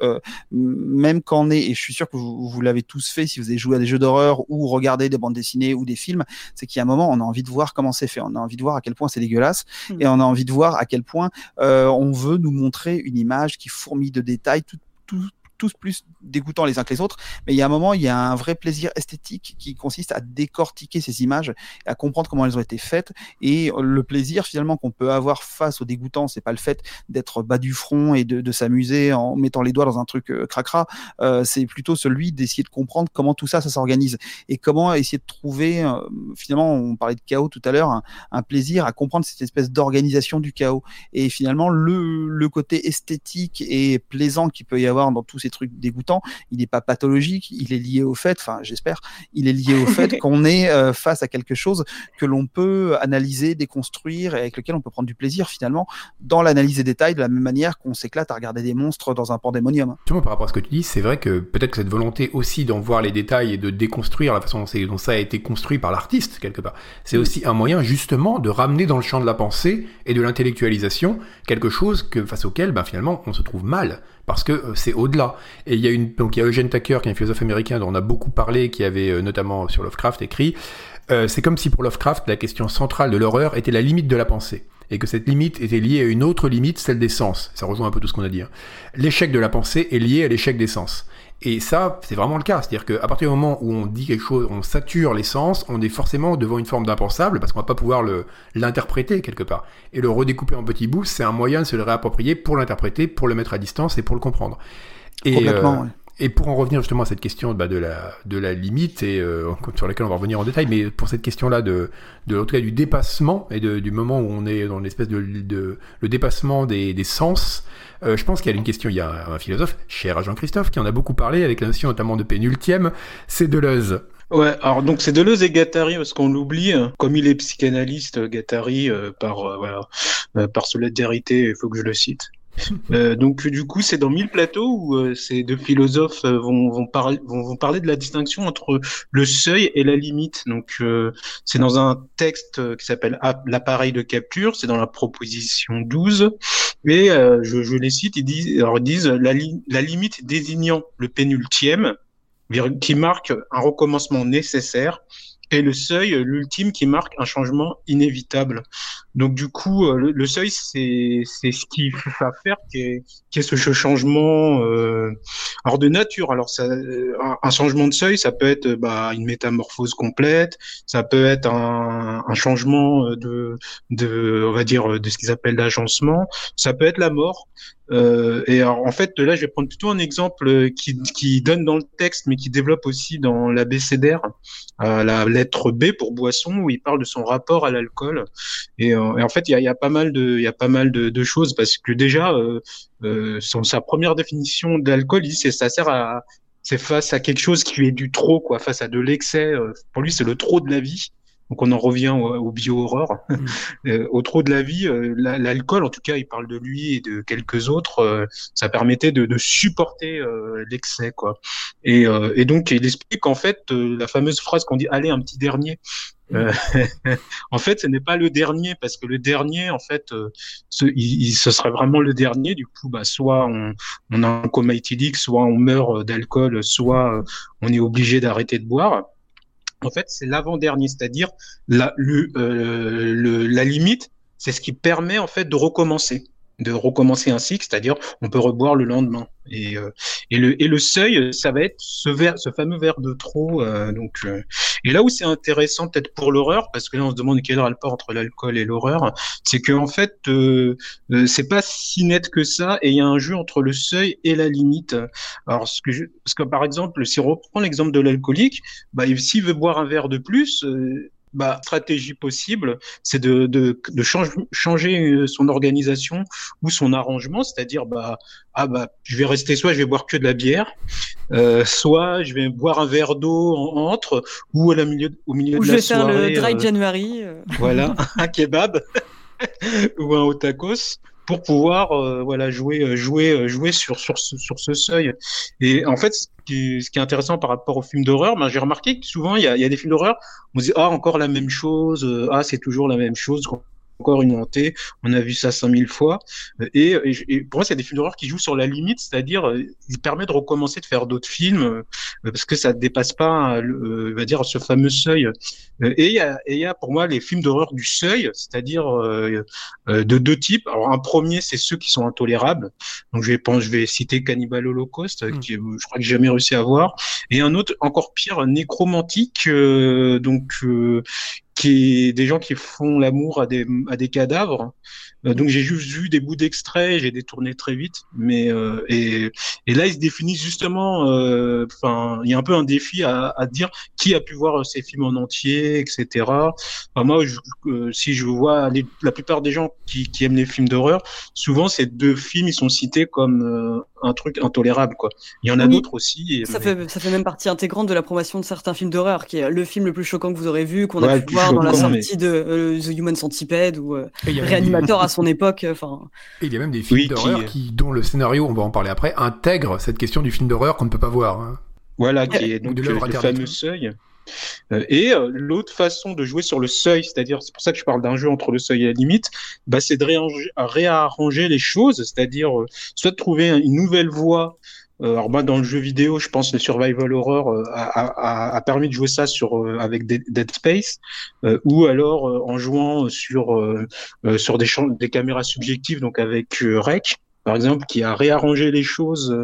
même quand on est, et je suis sûr que vous, vous l'avez tous fait si vous avez joué à des jeux d'horreur ou regardé des bandes dessinées ou des films, c'est qu'il y a un moment, on a envie de voir comment c'est fait, on a envie de voir à quel point c'est dégueulasse mmh. et on a envie de voir à quel point euh, on veut nous montrer une image qui fourmille de détails, tout, tout, tous plus dégoûtants les uns que les autres, mais il y a un moment, il y a un vrai plaisir esthétique qui consiste à décortiquer ces images, à comprendre comment elles ont été faites, et le plaisir finalement qu'on peut avoir face au dégoûtant, c'est pas le fait d'être bas du front et de, s'amuser en mettant les doigts dans un truc euh, cracra, euh, c'est plutôt celui d'essayer de comprendre comment tout ça, ça s'organise, et comment essayer de trouver, euh, finalement, on parlait de chaos tout à l'heure, un, un, plaisir à comprendre cette espèce d'organisation du chaos, et finalement le, le côté esthétique et plaisant qu'il peut y avoir dans tous ces trucs dégoûtants, il n'est pas pathologique, il est lié au fait, enfin j'espère, il est lié au fait qu'on est euh, face à quelque chose que l'on peut analyser, déconstruire et avec lequel on peut prendre du plaisir finalement dans l'analyse des détails de la même manière qu'on s'éclate à regarder des monstres dans un pandémonium. Justement par rapport à ce que tu dis, c'est vrai que peut-être que cette volonté aussi d'en voir les détails et de déconstruire la façon dont, ça a été construit par l'artiste quelque part, c'est aussi un moyen justement de ramener dans le champ de la pensée et de l'intellectualisation quelque chose que face auquel ben, finalement on se trouve mal parce que euh, c'est au-delà. Et il y a une, donc il y a Eugene Tucker, qui est un philosophe américain dont on a beaucoup parlé, qui avait euh, notamment sur Lovecraft écrit, euh, c'est comme si pour Lovecraft la question centrale de l'horreur était la limite de la pensée et que cette limite était liée à une autre limite, celle des sens. Ça rejoint un peu tout ce qu'on a dit. Hein. L'échec de la pensée est lié à l'échec des sens. Et ça, c'est vraiment le cas. C'est-à-dire qu'à partir du moment où on dit quelque chose, on sature les sens, on est forcément devant une forme d'impensable parce qu'on va pas pouvoir l'interpréter quelque part. Et le redécouper en petits bouts, c'est un moyen de se le réapproprier pour l'interpréter, pour le mettre à distance et pour le comprendre. Et, euh, et pour en revenir justement à cette question bah, de, la, de la limite, et euh, sur laquelle on va revenir en détail, mais pour cette question-là de, de, en tout cas, du dépassement et de, du moment où on est dans l'espèce de, de, le dépassement des, des sens, euh, je pense qu'il y a une question, il y a un philosophe, cher à Jean-Christophe, qui en a beaucoup parlé avec la notion notamment de pénultième, c'est Deleuze. Ouais, alors donc c'est Deleuze et Gattari parce qu'on l'oublie, hein. comme il est psychanalyste, Gattari euh, par euh, voilà, euh, par solidarité, il faut que je le cite. Euh, donc du coup, c'est dans Mille plateaux où euh, ces deux philosophes euh, vont, vont, parler, vont, vont, parler de la distinction entre le seuil et la limite. Donc c'est dans un texte qui s'appelle l'appareil de capture, c'est dans la proposition 12. Et je, je, les cite, ils disent, ils disent la limite désignant le pénultième, qui marque un recommencement nécessaire, et le seuil, l'ultime, qui marque un changement inévitable. Donc du coup, euh, le, seuil, c'est ce qui va faire qui est, est ce, changement euh, hors de nature. Alors ça, un, changement de seuil, ça peut être bah, une métamorphose complète, ça peut être un, un changement de de on va dire de ce qu'ils appellent l'agencement, ça peut être la mort. Euh, et en fait, là, je vais prendre plutôt un exemple qui, qui donne dans le texte, mais qui développe aussi dans l'abécédaire, euh, la lettre B pour boisson, où il parle de son rapport à l'alcool. Et, euh, en fait, il y a, y a, pas mal de, y a pas mal de, de choses parce que déjà, euh, euh son, sa première définition d'alcool, il c'est ça sert à c'est face à quelque chose qui est du trop, quoi, face à de l'excès. Euh, pour lui, c'est le trop de la vie. Donc on en revient au, bio-horreur. Mm. Euh, au trop de la vie, euh, l'alcool, en tout cas, il parle de lui et de quelques autres, euh, ça permettait de, de supporter l'excès, quoi. Et, et, donc il explique qu'en fait, la fameuse phrase qu'on dit "allez un petit dernier", mm. en fait, ce n'est pas le dernier parce que le dernier, en fait, ce, il, ce serait vraiment le dernier. Du coup, bah, soit on, on a un coma éthylique, soit on meurt d'alcool, soit on est obligé d'arrêter de boire en fait, c'est l'avant-dernier, c'est-à-dire euh, la limite, c'est ce qui permet en fait de recommencer. De recommencer un cycle, c'est-à-dire on peut reboire le lendemain. Et, euh, et, le, et le seuil, ça va être ce, verre, ce fameux verre de trop. Euh, donc, euh, et là où c'est intéressant peut-être pour l'horreur, parce que là on se demande quel rapport entre l'alcool et l'horreur, c'est que en fait c'est pas si net que ça, et il y a un jeu entre le seuil et la limite. Alors ce que je, parce que par exemple, si on reprend l'exemple de l'alcoolique, bah, s'il veut boire un verre de plus, bah, stratégie possible, c'est de, de, de changer euh, son organisation ou son arrangement, c'est-à-dire bah ah bah je vais rester soit je vais boire que de la bière, euh, soit je vais boire un verre d'eau entre ou à la milieu, au milieu ou de je la vais faire soirée. le dry euh, January. euh. voilà, un kebab ou un otakos pour pouvoir euh, voilà jouer euh, jouer euh, jouer sur sur ce, sur ce seuil. Et en fait ce qui ce qui est intéressant par rapport aux films d'horreur ben, j'ai remarqué que souvent il y a, y a des films d'horreur on se dit ah encore la même chose euh, ah c'est toujours la même chose encore une montée on a vu ça 5000 fois. Et, et, et pour moi c'est des films d'horreur qui jouent sur la limite c'est-à-dire euh, ils permettent de recommencer de faire d'autres films euh, parce que ça dépasse pas euh, on va dire ce fameux seuil. Euh, et il y a, et il y a pour moi les films d'horreur du seuil c'est-à-dire euh, euh, de deux types. Alors un premier c'est ceux qui sont intolérables. Donc je vais pense je vais citer Cannibal Holocaust Mm. qui euh, je crois que j'ai jamais réussi à voir. Et un autre encore pire nécromantique euh, donc euh, qui est des gens qui font l'amour à des à des cadavres Euh, donc j'ai juste vu des bouts d'extraits, j'ai détourné très vite, mais euh, et et là ils se définissent justement. euh, Enfin, il y a un peu un défi à, à dire qui a pu voir ces films en entier, etc. Enfin, moi, je- euh, si je vois les- la plupart des gens qui, qui aiment les films d'horreur, souvent ces deux films ils sont cités comme euh, un truc intolérable, quoi. Il y en a Oui. d'autres aussi. et- Ça mais- fait, ça fait même partie intégrante de la promotion de certains films d'horreur, qui est le film le plus choquant que vous aurez vu, qu'on Ouais, a pu plus voir dans la sortie de euh, The Human Centipede ou euh, Réanimateur à son époque. euh, Enfin, il y a même des films Oui, qui- d'horreur qui, dont le scénario, on va en parler après, intègre cette question du film d'horreur qu'on ne peut pas voir. hein. Voilà, qui est donc de le fameux seuil. Euh, et euh, l'autre façon de jouer sur le seuil, c'est-à-dire, c'est pour ça que je parle d'un jeu entre le seuil et la limite, bah, c'est de réarranger, réarranger les choses, c'est-à-dire euh, soit de trouver une nouvelle voie. Euh, alors moi, dans le jeu vidéo, je pense que le survival horror euh, a, a- permis de jouer ça sur euh, avec Dead Space, ou alors en jouant sur sur des des caméras subjectives, donc avec Rec, par exemple, qui a réarrangé les choses.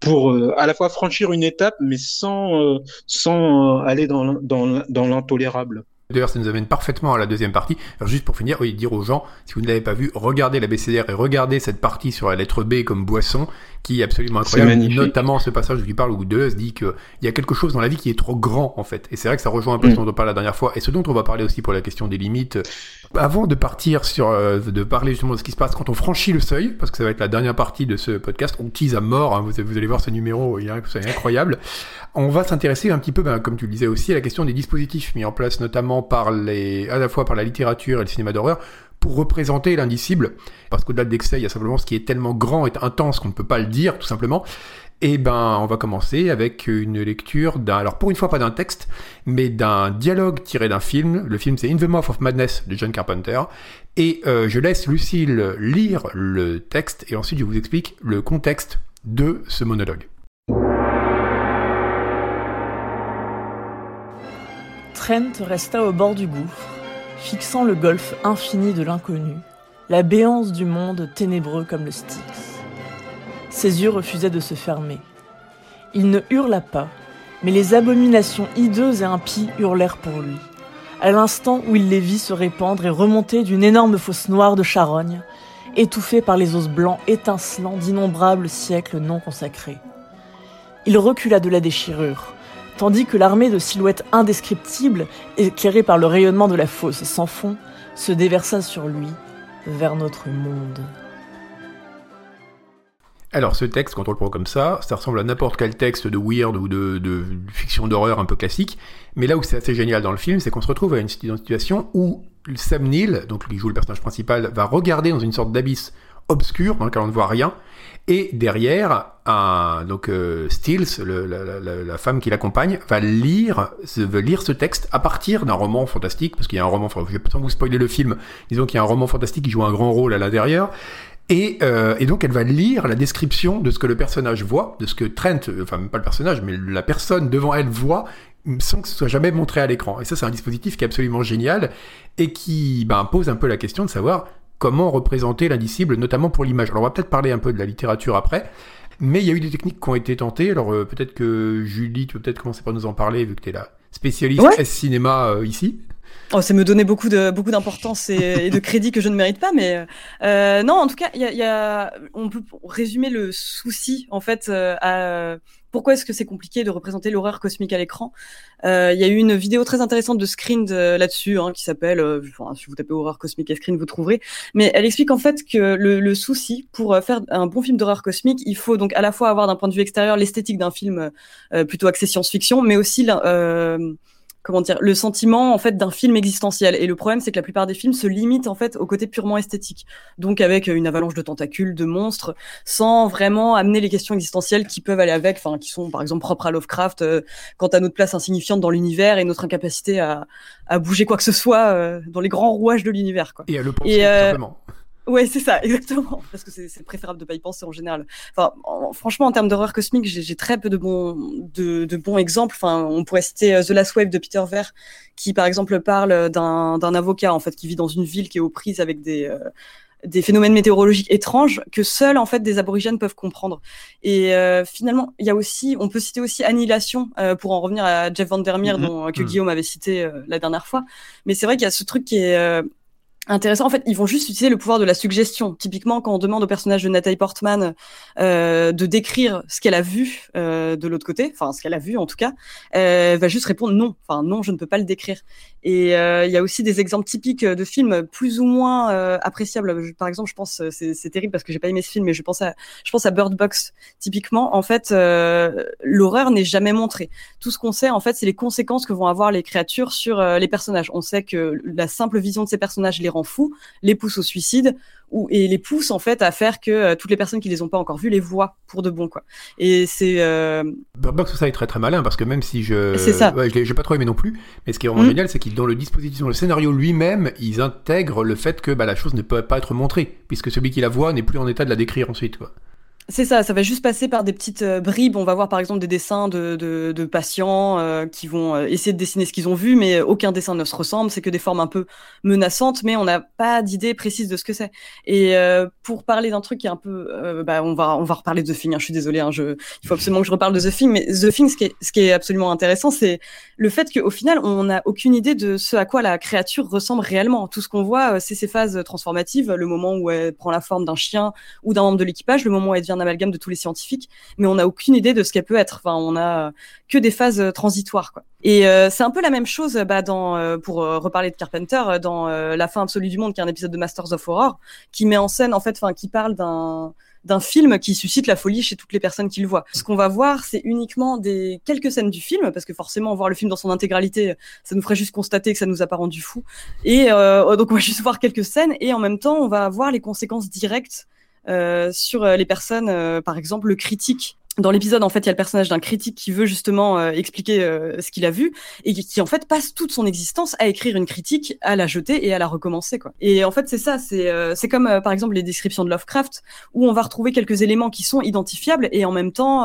pour à la fois franchir une étape, mais sans, sans aller dans, dans, dans l'intolérable. D'ailleurs, ça nous amène parfaitement à la deuxième partie. Alors, juste pour finir, oui, dire aux gens, si vous ne l'avez pas vu, regardez la BCDR et regardez cette partie sur la lettre B comme boisson, qui est absolument incroyable. magnifique. Notamment ce passage où il parle où Deleuze dit qu'il y a quelque chose dans la vie qui est trop grand, en fait. Et c'est vrai que ça rejoint un peu Mm. ce dont on parlait la dernière fois, et ce dont on va parler aussi pour la question des limites. Avant de partir sur, euh, de parler justement de ce qui se passe quand on franchit le seuil, parce que ça va être la dernière partie de ce podcast, on tease à mort, hein, vous, vous allez voir ce numéro, il est c'est incroyable. On va s'intéresser un petit peu, ben, comme tu le disais aussi, à la question des dispositifs mis en place notamment par les, à la fois par la littérature et le cinéma d'horreur pour représenter l'indicible. Parce qu'au-delà de l'excès, il y a simplement ce qui est tellement grand et intense qu'on ne peut pas le dire, tout simplement. Et ben, on va commencer avec une lecture d'un, alors pour une fois pas d'un texte, mais d'un dialogue tiré d'un film. Le film c'est In the Mouth of Madness de John Carpenter. Et euh, je laisse Lucille lire le texte et ensuite je vous explique le contexte de ce monologue. Trent resta au bord du gouffre, fixant le golfe infini de l'inconnu, la béance du monde ténébreux comme le Styx. Ses yeux refusaient de se fermer. Il ne hurla pas, mais les abominations hideuses et impies hurlèrent pour lui. À l'instant où il les vit se répandre et remonter d'une énorme fosse noire de charogne, étouffée par les os blancs étincelants d'innombrables siècles non consacrés. Il recula de la déchirure, tandis que l'armée de silhouettes indescriptibles, éclairée par le rayonnement de la fosse sans fond, se déversa sur lui, vers notre monde. Alors ce texte, quand on le prend comme ça, ça ressemble à n'importe quel texte de weird ou de, fiction d'horreur un peu classique. Mais là où c'est assez génial dans le film, c'est qu'on se retrouve à une situation où Sam Neill, donc qui joue le personnage principal, va regarder dans une sorte d'abysse obscur dans lequel on ne voit rien. Et derrière, un, donc euh, Stills, le, la, la, femme qui l'accompagne, va lire, va lire ce texte à partir d'un roman fantastique, parce qu'il y a un roman, je vais pas vous spoiler le film, disons qu'il y a un roman fantastique qui joue un grand rôle à l'intérieur. Et, euh, et, donc elle va lire la description de ce que le personnage voit, de ce que Trent, enfin pas le personnage, mais la personne devant elle voit, sans que ce soit jamais montré à l'écran. Et ça c'est un dispositif qui est absolument génial et qui ben, pose un peu la question de savoir comment représenter l'indicible, notamment pour l'image. Alors on va peut-être parler un peu de la littérature après, mais il y a eu des techniques qui ont été tentées. Alors euh, peut-être que Julie, tu peux peut-être commencer par nous en parler, vu que tu es la spécialiste Ouais. cinéma euh, ici. Oh, c'est me donner beaucoup de beaucoup d'importance et, et de crédit que je ne mérite pas, mais euh, non, en tout cas, il y a, il y a- on peut résumer le souci en fait euh, à pourquoi est-ce que c'est compliqué de représenter l'horreur cosmique à l'écran? Euh, Il y a eu une vidéo très intéressante de Screen de- là-dessus hein, qui s'appelle, euh, enfin, si vous tapez horreur cosmique et Screen, vous trouverez. Mais elle explique en fait que le, souci pour euh, faire un bon film d'horreur cosmique, il faut donc à la fois avoir d'un point de vue extérieur l'esthétique d'un film euh, plutôt axé science-fiction, mais aussi euh, comment dire, le sentiment en fait d'un film existentiel. Et le problème, c'est que la plupart des films se limitent en fait au côté purement esthétique. Donc avec une avalanche de tentacules, de monstres, sans vraiment amener les questions existentielles qui peuvent aller avec, enfin qui sont par exemple propres à Lovecraft, euh, quant à notre place insignifiante dans l'univers et notre incapacité à, à bouger quoi que ce soit euh, dans les grands rouages de l'univers. Quoi. Et à le penser, Et, tout simplement. Ouais, c'est ça, exactement. Parce que c'est préférable de pas y penser en général. Enfin, en- franchement, en termes d'horreur cosmique, j'ai très peu de bons, de, de bons exemples. Enfin, on pourrait citer euh, The Last Wave de Peter Ver, qui par exemple parle d'un d'un avocat en fait qui vit dans une ville qui est aux prises avec des euh, des phénomènes météorologiques étranges que seuls en fait des aborigènes peuvent comprendre. Et euh, finalement, il y a aussi, on peut citer aussi Annihilation euh, pour en revenir à Jeff Vandermeer Mhm. dont que. Guillaume avait cité euh, la dernière fois. Mais c'est vrai qu'il y a ce truc qui est euh, intéressant. En fait, ils vont juste utiliser le pouvoir de la suggestion. Typiquement, quand on demande au personnage de Nathalie Portman euh, de décrire ce qu'elle a vu euh, de l'autre côté, enfin ce qu'elle a vu en tout cas, euh, elle va juste répondre non. Enfin non, je ne peux pas le décrire. Et euh, il y a aussi des exemples typiques de films plus ou moins euh, appréciables. Par exemple, je pense c'est terrible parce que j'ai pas aimé ce film, mais je pense à je pense à Bird Box. Typiquement, en fait, euh, l'horreur n'est jamais montrée. Tout ce qu'on sait, en fait, c'est les conséquences que vont avoir les créatures sur les personnages. On sait que la simple vision de ces personnages les rend fous, les pousse au suicide, ou, et les pousse en fait à faire que euh, toutes les personnes qui les ont pas encore vus les voient pour de bon, quoi. Et c'est euh, Bird Box, ça est très très malin parce que même si je. C'est ça. Ouais, je l'ai pas trop aimé non plus, mais ce qui est vraiment Mhm. génial, c'est qu'ils, dans le dispositif, dans le scénario lui-même, ils intègrent le fait que bah, la chose ne peut pas être montrée, puisque celui qui la voit n'est plus en état de la décrire ensuite. Quoi. C'est ça, ça va juste passer par des petites euh, bribes. On va voir par exemple des dessins de, de, de patients euh, qui vont euh, essayer de dessiner ce qu'ils ont vu, mais aucun dessin ne se ressemble. C'est que des formes un peu menaçantes, mais on n'a pas d'idée précise de ce que c'est. Et euh, pour parler d'un truc qui est un peu, bah, on va on va reparler de The Thing. hein, je suis désolée, hein, je, il faut absolument que je reparle de The Thing. Mais The Thing, ce qui est, ce qui est absolument intéressant, c'est le fait qu'au final, on n'a aucune idée de ce à quoi la créature ressemble réellement. Tout ce qu'on voit, c'est ses phases transformatives, le moment où elle prend la forme d'un chien ou d'un membre de l'équipage, le moment où elle devient un amalgame de tous les scientifiques, mais on n'a aucune idée de ce qu'elle peut être. Enfin, on a que des phases euh, transitoires, quoi. Et euh, c'est un peu la même chose, bah, dans, euh, pour euh, reparler de Carpenter, euh, dans euh, La fin absolue du monde, qui est un épisode de Masters of Horror, qui met en scène, en fait, qui parle d'un d'un film qui suscite la folie chez toutes les personnes qui le voient. Ce qu'on va voir, c'est uniquement des quelques scènes du film, parce que forcément, voir le film dans son intégralité, ça nous ferait juste constater que ça nous a pas rendu fou. Et euh, donc, on va juste voir quelques scènes, et en même temps, on va voir les conséquences directes euh, sur euh, les personnes, euh, par exemple le critique. Dans l'épisode, en fait, il y a le personnage d'un critique qui veut justement euh, expliquer euh, ce qu'il a vu et qui, en fait passe toute son existence à écrire une critique, à la jeter et à la recommencer quoi. Et en fait, c'est ça, c'est euh, c'est comme euh, par exemple les descriptions de Lovecraft où on va retrouver quelques éléments qui sont identifiables et en même temps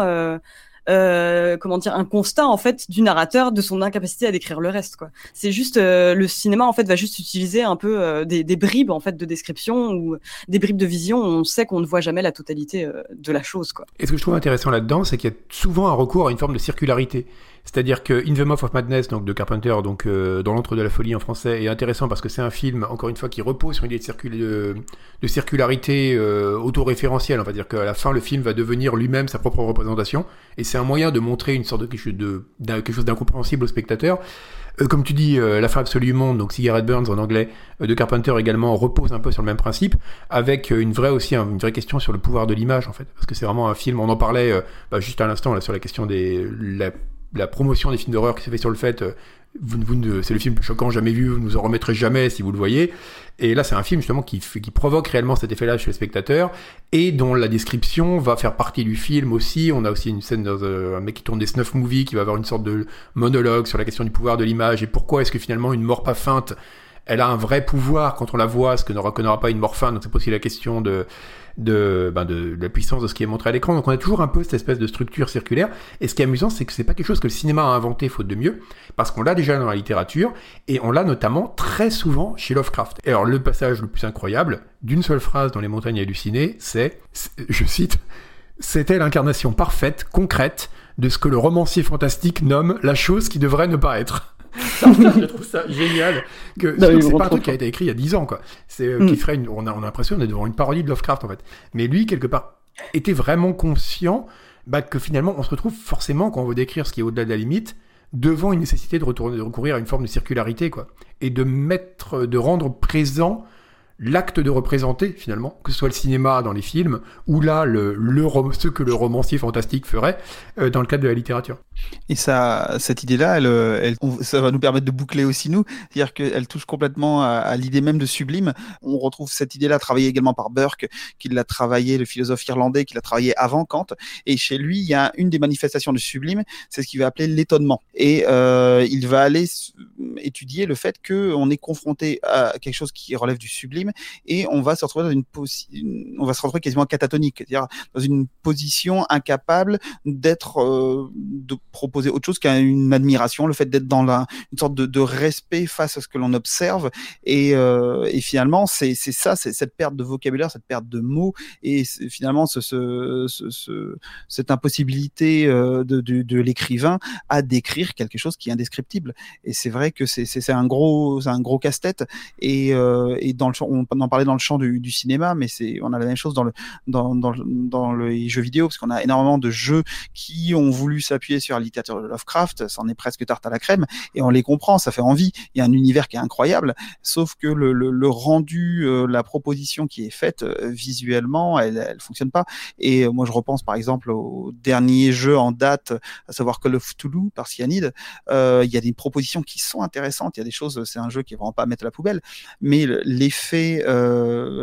euh, comment dire un constat en fait du narrateur de son incapacité à décrire le reste. C'est juste euh, le cinéma en fait va juste utiliser un peu euh, des, bribes en fait de description ou des bribes de vision. On sait qu'on ne voit jamais la totalité de la chose. Et ce que je trouve intéressant là-dedans, c'est qu'il y a souvent un recours à une forme de circularité. C'est-à-dire que In the Mouth of Madness, donc de Carpenter, donc euh, dans l'antre de la folie en français, est intéressant parce que c'est un film, encore une fois, qui repose sur une idée de, circul de, de circularité euh, autoréférentielle. On va dire qu'à la fin, le film va devenir lui-même sa propre représentation, et c'est un moyen de montrer une sorte de quelque chose d'incompréhensible au spectateur. Euh, comme tu dis, euh, La fin absolue monde, donc Cigarette Burns en anglais, euh, de Carpenter également, repose un peu sur le même principe, avec euh, une vraie aussi, une vraie question sur le pouvoir de l'image, en fait. Parce que c'est vraiment un film, on en parlait bah, juste à l'instant, là, sur la question des... La, la promotion des films d'horreur qui s'est fait sur le fait, euh, vous, vous c'est le film le plus choquant jamais vu, vous ne nous en remettrez jamais si vous le voyez. Et là, c'est un film justement qui, qui provoque réellement cet effet-là chez le spectateur et dont la description va faire partie du film aussi. On a aussi une scène dans euh, un mec qui tourne des snuff movies qui va avoir une sorte de monologue sur la question du pouvoir de l'image et pourquoi est-ce que finalement une mort pas feinte elle a un vrai pouvoir quand on la voit, ce que ne reconnaîtra pas une morphine. Donc c'est aussi la question de de, ben de, la puissance de ce qui est montré à l'écran. Donc on a toujours un peu cette espèce de structure circulaire. Et ce qui est amusant, c'est que c'est pas quelque chose que le cinéma a inventé faute de mieux, parce qu'on l'a déjà dans la littérature, et on l'a notamment très souvent chez Lovecraft. Et alors le passage le plus incroyable, d'une seule phrase dans Les Montagnes hallucinées, c'est, je cite, c'était l'incarnation parfaite, concrète, de ce que le romancier fantastique nomme la chose qui devrait ne pas être. je trouve ça génial. Que c'est pas un truc qui a été écrit il y a 10 ans, quoi. C'est euh, qui mm. ferait une, on a, on a l'impression d'être devant une parodie de Lovecraft, en fait. Mais lui, quelque part, était vraiment conscient bah, que finalement, on se retrouve forcément, quand on veut décrire ce qui est au-delà de la limite, devant une nécessité de, retourner, de recourir à une forme de circularité, quoi. Et de mettre, de rendre présent l'acte de représenter finalement, que ce soit le cinéma dans les films, ou là le, ce que le romancier fantastique ferait euh, dans le cadre de la littérature. Et ça, cette idée-là, elle, elle, ça va nous permettre de boucler aussi nous, c'est-à-dire qu'elle touche complètement à, l'idée même de sublime. On retrouve cette idée-là travaillée également par Burke, qui l'a travaillé, le philosophe irlandais, qui l'a travaillé avant Kant. Et chez lui, il y a une des manifestations du sublime, c'est ce qu'il va appeler l'étonnement. Et euh, il va aller étudier le fait qu'on est confronté à quelque chose qui relève du sublime et on va se retrouver dans une, on va se retrouver quasiment catatonique, c'est-à-dire dans une position incapable d'être, euh, de proposer autre chose qu'une admiration, le fait d'être dans la, une sorte de, respect face à ce que l'on observe et, euh, finalement c'est ça, c'est cette perte de vocabulaire, cette perte de mots et finalement ce, ce, ce, cette impossibilité euh, de, l'écrivain à décrire quelque chose qui est indescriptible. Et c'est vrai que c'est un gros un gros casse-tête et, et dans le on, on en parlait dans le champ du, cinéma mais c'est on a la même chose dans le dans dans, dans les jeux vidéo parce qu'on a énormément de jeux qui ont voulu s'appuyer sur littérature de Lovecraft, c'en est presque tarte à la crème, et on les comprend, ça fait envie. Il y a un univers qui est incroyable, sauf que le, rendu, euh, la proposition qui est faite euh, visuellement, elle, elle fonctionne pas. Et euh, moi, je repense par exemple au dernier jeu en date, à savoir Call of Toulouse par Cyanide. il y a des propositions qui sont intéressantes. Il y a des choses, c'est un jeu qui est vraiment pas à mettre à la poubelle, mais l'effet,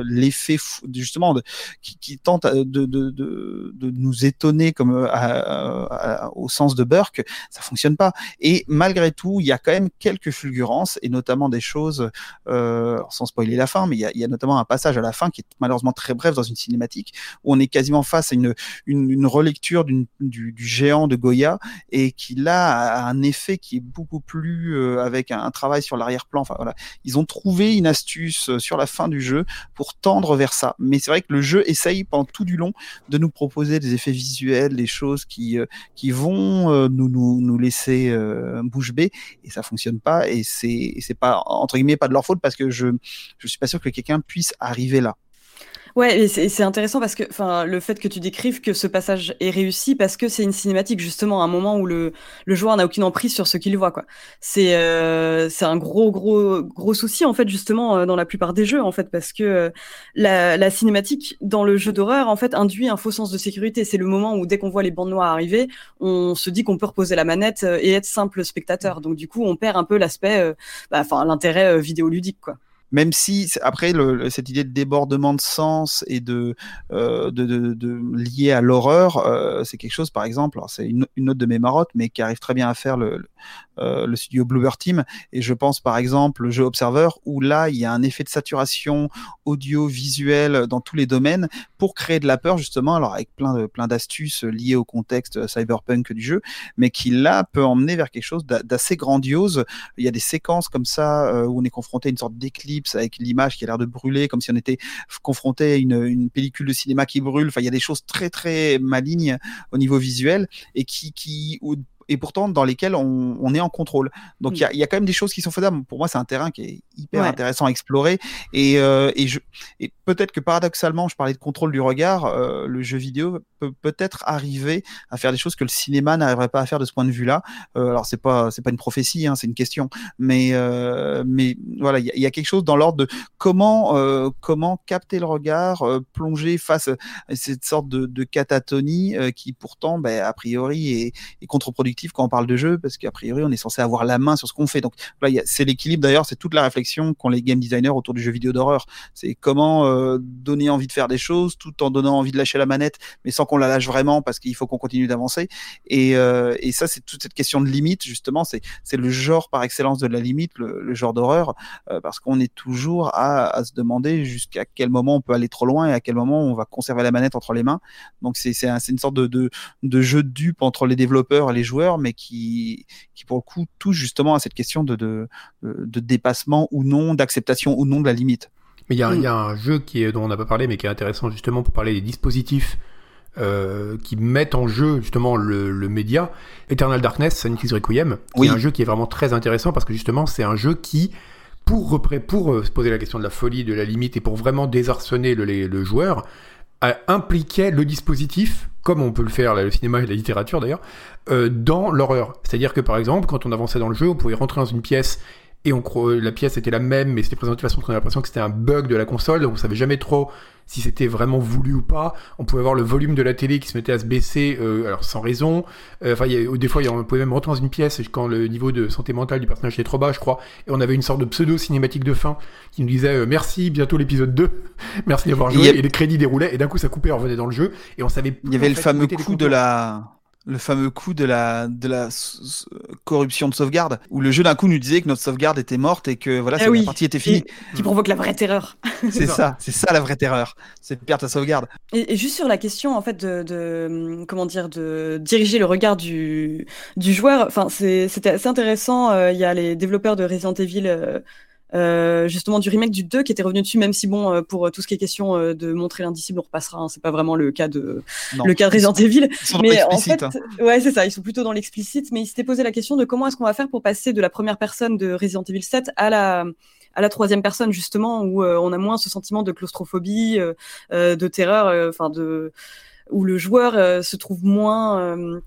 l'effet justement qui, tente de, de, nous étonner comme au sens de Burke, ça fonctionne pas. Et malgré tout, il y a quand même quelques fulgurances et notamment des choses, euh, sans spoiler la fin, mais il y, a, notamment un passage à la fin qui est malheureusement très bref dans une cinématique où on est quasiment face à une, une, relecture du, du, géant de Goya et qui là a un effet qui est beaucoup plus euh, avec un, travail sur l'arrière-plan. Enfin voilà, ils ont trouvé une astuce euh, sur la fin du jeu pour tendre vers ça. Mais c'est vrai que le jeu essaye pendant tout du long de nous proposer des effets visuels, des choses qui euh, qui vont euh, nous, nous, nous laisser euh, bouche bée et ça fonctionne pas et c'est c'est pas entre guillemets pas de leur faute parce que je je suis pas sûr que quelqu'un puisse arriver là. Ouais, c'est intéressant parce que, enfin, le fait que tu décrives que ce passage est réussi parce que c'est une cinématique justement, un moment où le, le joueur n'a aucune emprise sur ce qu'il voit, quoi. C'est euh, un gros gros gros souci en fait justement euh, dans la plupart des jeux en fait parce que euh, la, la cinématique dans le jeu d'horreur en fait induit un faux sens de sécurité. C'est le moment où dès qu'on voit les bandes noires arriver, on se dit qu'on peut reposer la manette et être simple spectateur. Donc du coup, on perd un peu l'aspect, bah, enfin l'intérêt vidéoludique, quoi même si après cette idée de débordement de sens et de, euh, lié à l'horreur, euh, c'est quelque chose par exemple, c'est une, une, autre de mes marottes, mais qui arrive très bien à faire le, euh, studio Bluebird Team. Et je pense par exemple le jeu Observer où là il y a un effet de saturation audio-visuel dans tous les domaines pour créer de la peur justement, alors avec plein de plein d'astuces liées au contexte cyberpunk du jeu, mais qui là peut emmener vers quelque chose d'assez grandiose. Il y a des séquences comme ça euh, où on est confronté à une sorte d'éclipse avec l'image qui a l'air de brûler, comme si on était confronté à une, une pellicule de cinéma qui brûle. Enfin, il y a des choses très très malignes au niveau visuel et qui qui et pourtant dans lesquels on, on est en contrôle. Donc il y, a, y, a, quand même des choses qui sont faisables. Pour moi, c'est un terrain qui est hyper intéressant à explorer. Et, euh, et, je, et peut-être que paradoxalement, je parlais de contrôle du regard, euh, le jeu vidéo peut peut-être arriver à faire des choses que le cinéma n'arriverait pas à faire de ce point de vue-là. Euh, alors c'est pas c'est pas une prophétie, hein, c'est une question, mais euh, mais voilà, il y, y, a quelque chose dans l'ordre de comment euh, comment capter le regard, euh, plonger face à cette sorte de, de catatonie qui pourtant, ben, a priori, est, est contre-productive quand on parle de jeu, parce qu'a priori, on est censé avoir la main sur ce qu'on fait. Donc là, c'est l'équilibre. D'ailleurs, c'est toute la réflexion qu'ont les game designers autour du jeu vidéo d'horreur. C'est comment euh, donner envie de faire des choses, tout en donnant envie de lâcher la manette, mais sans qu'on la lâche vraiment, parce qu'il faut qu'on continue d'avancer. Et, euh, ça, c'est toute cette question de limite, justement. C'est le genre par excellence de la limite, le, genre d'horreur, euh, parce qu'on est toujours à, se demander jusqu'à quel moment on peut aller trop loin et à quel moment on va conserver la manette entre les mains. Donc c'est c'est un, une sorte de, jeu de dupe entre les développeurs et les joueurs, mais qui, pour le coup touche justement à cette question de dépassement ou non, d'acceptation ou non de la limite. Mais il y, a, y a un jeu qui est, dont on n'a pas parlé, mais qui est intéressant justement pour parler des dispositifs euh, qui mettent en jeu justement le, le média. Eternal Darkness, Sanity's Requiem, qui Oui. est un jeu qui est vraiment très intéressant parce que justement c'est un jeu qui, pour, pour euh, se poser la question de la folie, de la limite et pour vraiment désarçonner le, le, le joueur, impliquait le dispositif, comme on peut le faire, là, le cinéma et la littérature d'ailleurs, euh, dans l'horreur. C'est-à-dire que par exemple, quand on avançait dans le jeu, on pouvait rentrer dans une pièce et on la pièce était la même, mais c'était présenté de façon qu'on a l'impression que c'était un bug de la console, donc on savait jamais trop si c'était vraiment voulu ou pas. On pouvait voir le volume de la télé qui se mettait à se baisser, euh, alors sans raison. Euh, Enfin, a- des fois, il y a- on pouvait même rentrer dans une pièce quand le niveau de santé mentale du personnage était trop bas, je crois, et on avait une sorte de pseudo cinématique de fin qui nous disait euh, merci, bientôt l'épisode 2, merci d'avoir joué, et les crédits déroulaient, et d'un coup ça coupait, on revenait dans le jeu, et on savait. Il y avait le fameux coup de la le fameux coup de la de la corruption de sauvegarde où le jeu d'un coup nous disait que notre sauvegarde était morte et que voilà oui. la partie était finie. qui provoque la vraie terreur. C'est ça, c'est ça la vraie terreur, c'est de perdre ta sauvegarde. Et, et juste sur la question en fait de, de comment dire de diriger le regard du du joueur, enfin c'est c'était assez intéressant. euh, Il y a les développeurs de Resident Evil. euh, euh, justement du remake du 2 qui était revenu dessus même si bon euh, pour tout ce qui est question euh, de montrer l'indicible on repassera hein, c'est pas vraiment le cas de Non. le cas de Resident Evil Ils sont dans mais en fait hein. ouais c'est ça ils sont plutôt dans l'explicite mais ils s'étaient posé la question de comment est-ce qu'on va faire pour passer de la première personne de Resident Evil 7 à la à la troisième personne justement où euh, on a moins ce sentiment de claustrophobie euh, euh, de terreur euh, enfin de où le joueur euh, se trouve moins euh,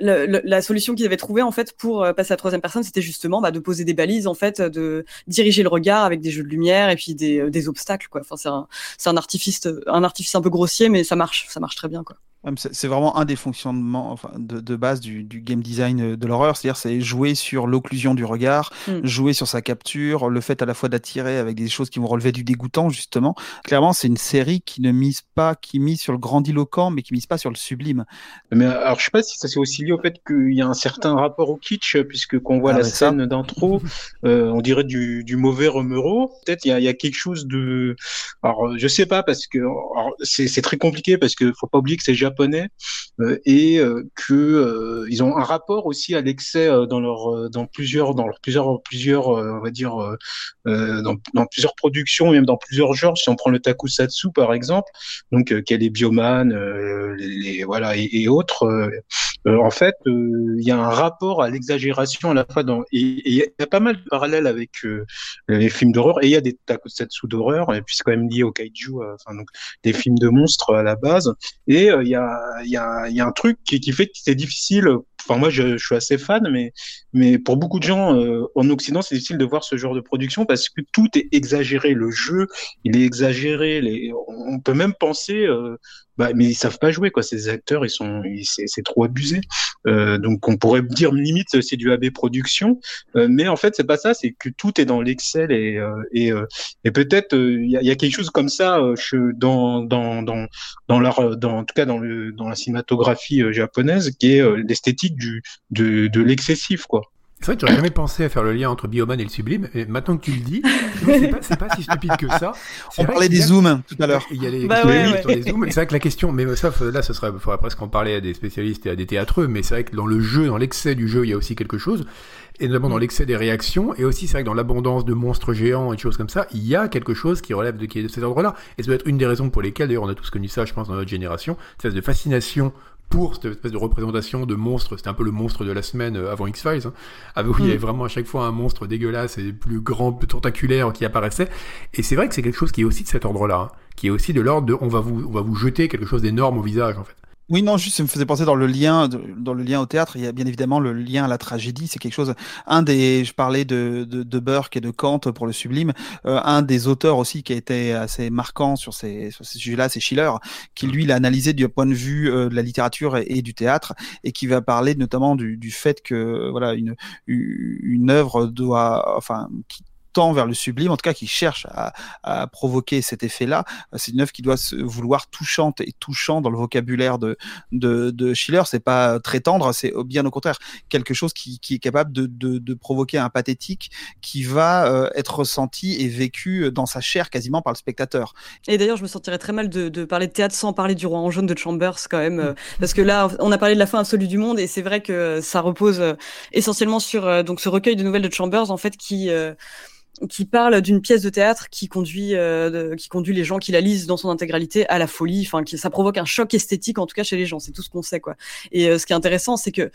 le- la solution qu'ils avaient trouvée en fait pour euh, passer à la troisième personne, c'était justement bah, de poser des balises en fait, de diriger le regard avec des jeux de lumière et puis des, euh, des obstacles quoi. Enfin c'est un un artifice un artifice un peu grossier mais ça marche ça marche très bien quoi. C'est vraiment un des fonctionnements enfin, de, de base du, du game design euh, de l'horreur, c'est-à-dire c'est jouer sur l'occlusion du regard, Mm. jouer sur sa capture, le fait à la fois d'attirer avec des choses qui vont relever du dégoûtant justement. Clairement, c'est une série qui ne mise pas, qui mise sur le grandiloquent, mais qui mise pas sur le sublime. Mais alors, je sais pas si ça c'est aussi lié au fait qu'il y a un certain rapport au kitsch, puisque quand on voit Ah la scène d'intro, euh, on dirait du, du mauvais Romero. Peut-être il y a, il y a quelque chose de. Alors, euh, je sais pas parce que alors, c'est c'est très compliqué parce que faut pas oublier que c'est japonais euh, et euh, que euh, ils ont un rapport aussi à l'excès dans leur dans plusieurs dans leurs plusieurs plusieurs on va dire dans, dans plusieurs productions même dans plusieurs genres. Si on prend le takusatsu par exemple, donc euh, quel est Bioman, les, les- voilà et, et autres. Euh, euh, en fait, euh, il y a un rapport à l'exagération à la fois dans et il y a pas mal de parallèles avec euh, les films d'horreur et il y a des takusatsu d'horreur et puis c'est quand même lié au kaiju, euh, enfin donc des films de monstres à la base. Et euh, il y a il y a y a un truc qui, qui fait que c'est difficile. Enfin moi je, je suis assez fan, mais mais pour beaucoup de gens euh, en Occident c'est difficile de voir ce genre de production parce que tout est exagéré. Le jeu il est exagéré. Les, on peut même penser euh, bah, mais ils savent pas jouer quoi. Ces acteurs, ils sont, c'est trop abusé. Euh, donc on pourrait dire limite c'est du AB production, Euh, mais en fait c'est pas ça. C'est que tout est dans l'excel et euh, et, euh, et peut-être il y, a, y a quelque chose comme ça che- dans dans dans dans leur dans en tout cas dans le dans la cinématographie japonaise qui est euh, du de de l'excessif quoi. C'est vrai que j'aurais jamais pensé à faire le lien entre Bioman et le sublime, et maintenant que tu le dis, c'est pas, c'est pas si stupide que ça. On parlait des a- zooms tout à l'heure. Il y a les Bah ouais, de ouais. sur les zooms. C'est vrai que la question, mais ça, là, ce serait, faudrait presque en parler à des spécialistes et à des théâtreux, mais c'est vrai que dans le jeu, dans l'excès du jeu, il y a aussi quelque chose, et notamment Mm. dans l'excès des réactions, et aussi, c'est vrai que dans l'abondance de monstres géants et de choses comme ça, il y a quelque chose qui relève de, qui est de cet ordre-là. Et ça doit être une des raisons pour lesquelles, d'ailleurs, on a tous connu ça, je pense, dans notre génération, cette espèce de fascination pour cette espèce de représentation de monstre, c'était un peu le monstre de la semaine euh, avant X-Files, hein, avec- où il y Mm. avait vraiment à chaque fois un monstre dégueulasse et plus grand, plus tentaculaire qui apparaissait. Et c'est vrai que c'est quelque chose qui est aussi de cet ordre-là, hein, qui est aussi de l'ordre de on va vous, on va vous jeter quelque chose d'énorme au visage en fait. Oui, non, juste, ça me faisait penser dans le lien, dans le lien au théâtre, il y a bien évidemment le lien à la tragédie. C'est quelque chose. Un des, je parlais de, de, de Burke et de Kant pour le sublime. Euh, un des auteurs aussi qui a été assez marquant sur ces, sur ces sujets-là, c'est Schiller, qui lui l'a analysé du point de vue euh, de la littérature et, du théâtre, et qui va parler notamment du, du fait que voilà une une œuvre doit, enfin, qui vers le sublime, en tout cas qui cherche à, provoquer cet effet-là. C'est une œuvre qui doit se vouloir touchante et touchant dans le vocabulaire de, de, de Schiller. C'est pas très tendre, c'est bien au contraire quelque chose qui, est capable de, provoquer un pathétique qui va euh, être ressenti et vécu dans sa chair quasiment par le spectateur. Et d'ailleurs, je me sentirais très mal de, parler de théâtre sans parler du roi en jaune de Chambers quand même, euh, parce que là, on a parlé de la fin absolue du monde et c'est vrai que ça repose euh, essentiellement sur donc ce recueil de nouvelles de Chambers en fait qui qui parle d'une pièce de théâtre qui conduit, euh, qui conduit les gens qui la lisent dans son intégralité à la folie. Enfin, qui, ça provoque un choc esthétique, en tout cas chez les gens. C'est tout ce qu'on sait, quoi. Et euh, ce qui est intéressant, c'est que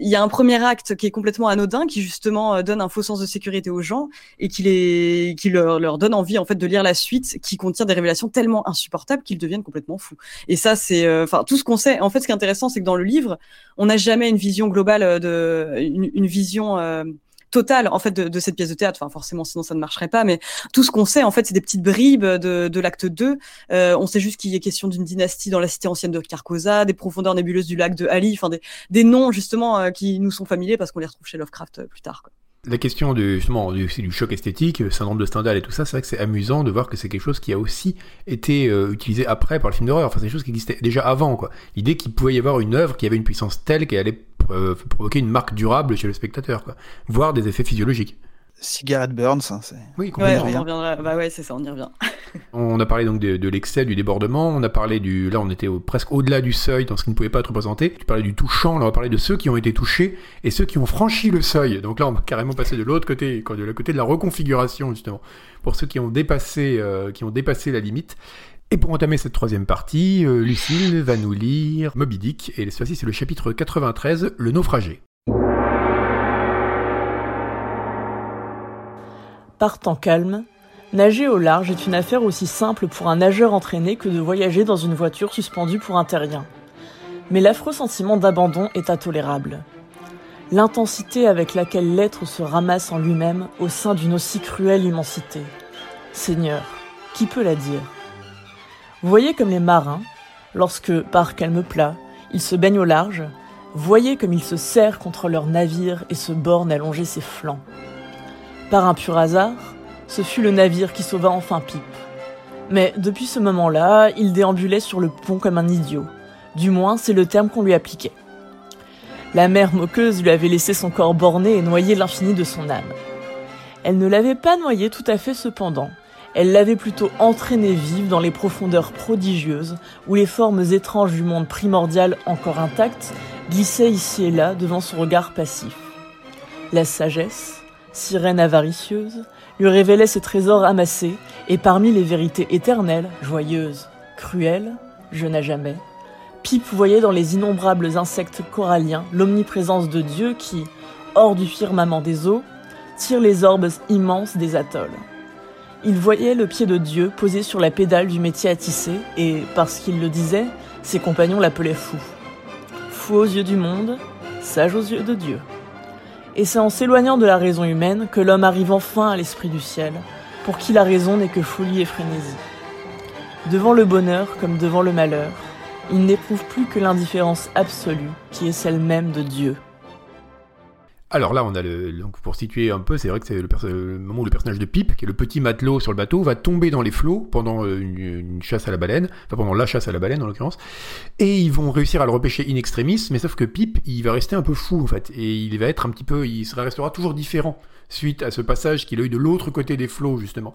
il y a un premier acte qui est complètement anodin, qui justement euh, donne un faux sens de sécurité aux gens et qui, les, qui leur, leur donne envie en fait de lire la suite, qui contient des révélations tellement insupportables qu'ils deviennent complètement fous. Et ça, c'est, euh, enfin, tout ce qu'on sait. En fait, ce qui est intéressant, c'est que dans le livre, on n'a jamais une vision globale de, une, une vision total en fait de, de, cette pièce de théâtre. Enfin, forcément, sinon ça ne marcherait pas. Mais tout ce qu'on sait, en fait, c'est des petites bribes de, de l'acte 2. Euh, on sait juste qu'il y est question d'une dynastie dans la cité ancienne de Carcosa, des profondeurs nébuleuses du lac de Ali, enfin des, des noms justement euh, qui nous sont familiers parce qu'on les retrouve chez Lovecraft euh, plus tard. Quoi la question du, justement du, du choc esthétique, syndrome de Stendhal et tout ça, c'est vrai que c'est amusant de voir que c'est quelque chose qui a aussi été utilisé après par le film d'horreur. Enfin, c'est quelque chose qui existait déjà avant, quoi. L'idée qu'il pouvait y avoir une œuvre qui avait une puissance telle qu'elle allait euh, provoquer une marque durable chez le spectateur, quoi. voire des effets physiologiques. Cigarette Burns, hein, c'est. Oui, ouais, on reviendra. Bah ouais, c'est ça, on y revient. on a parlé donc de, l'excès, du débordement. On a parlé du. Là, on était presque au-delà du seuil dans ce qui ne pouvait pas être représenté. Tu parlais du touchant. Là, on va parler de ceux qui ont été touchés et ceux qui ont franchi le seuil. Donc là, on va carrément passer de l'autre côté, de la côté de la reconfiguration justement, pour ceux qui ont dépassé, euh, qui ont dépassé la limite. Et pour entamer cette troisième partie, euh, Lucille va nous lire Moby Dick, et fois-ci c'est le chapitre 93, Le naufragé. Par temps calme, nager au large est une affaire aussi simple pour un nageur entraîné que de voyager dans une voiture suspendue pour un terrien. Mais l'affreux sentiment d'abandon est intolérable. L'intensité avec laquelle l'être se ramasse en lui-même au sein d'une aussi cruelle immensité. Seigneur, qui peut la dire? Voyez comme les marins, lorsque, par calme plat, ils se baignent au large, voyez comme ils se serrent contre leur navire et se bornent à longer ses flancs. Par un pur hasard, ce fut le navire qui sauva enfin Pipe. Mais depuis ce moment-là, il déambulait sur le pont comme un idiot. Du moins, c'est le terme qu'on lui appliquait. La mer moqueuse lui avait laissé son corps borné et noyé l'infini de son âme. Elle ne l'avait pas noyé tout à fait cependant, elle l'avait plutôt entraîné vive dans les profondeurs prodigieuses où les formes étranges du monde primordial encore intactes glissaient ici et là devant son regard passif. La sagesse, sirène avaricieuse, lui révélait ses trésors amassés et parmi les vérités éternelles, joyeuses, cruelles, je n'ai jamais, Pipe voyait dans les innombrables insectes coralliens l'omniprésence de Dieu qui, hors du firmament des eaux, tire les orbes immenses des atolls. Il voyait le pied de Dieu posé sur la pédale du métier à tisser, et, parce qu'il le disait, ses compagnons l'appelaient fou. Fou aux yeux du monde, sage aux yeux de Dieu. Et c'est en s'éloignant de la raison humaine que l'homme arrive enfin à l'esprit du ciel, pour qui la raison n'est que folie et frénésie. Devant le bonheur comme devant le malheur, il n'éprouve plus que l'indifférence absolue, qui est celle même de Dieu. Alors là, on a le, donc pour situer un peu, c'est vrai que c'est le, moment où le personnage de Pip, qui est le petit matelot sur le bateau, va tomber dans les flots pendant euh, une, chasse à la baleine, enfin pendant la chasse à la baleine en l'occurrence, et ils vont réussir à le repêcher in extremis, mais sauf que Pip, il va rester un peu fou en fait, et il va être un petit peu, il restera toujours différent suite à ce passage qu'il a eu de l'autre côté des flots justement.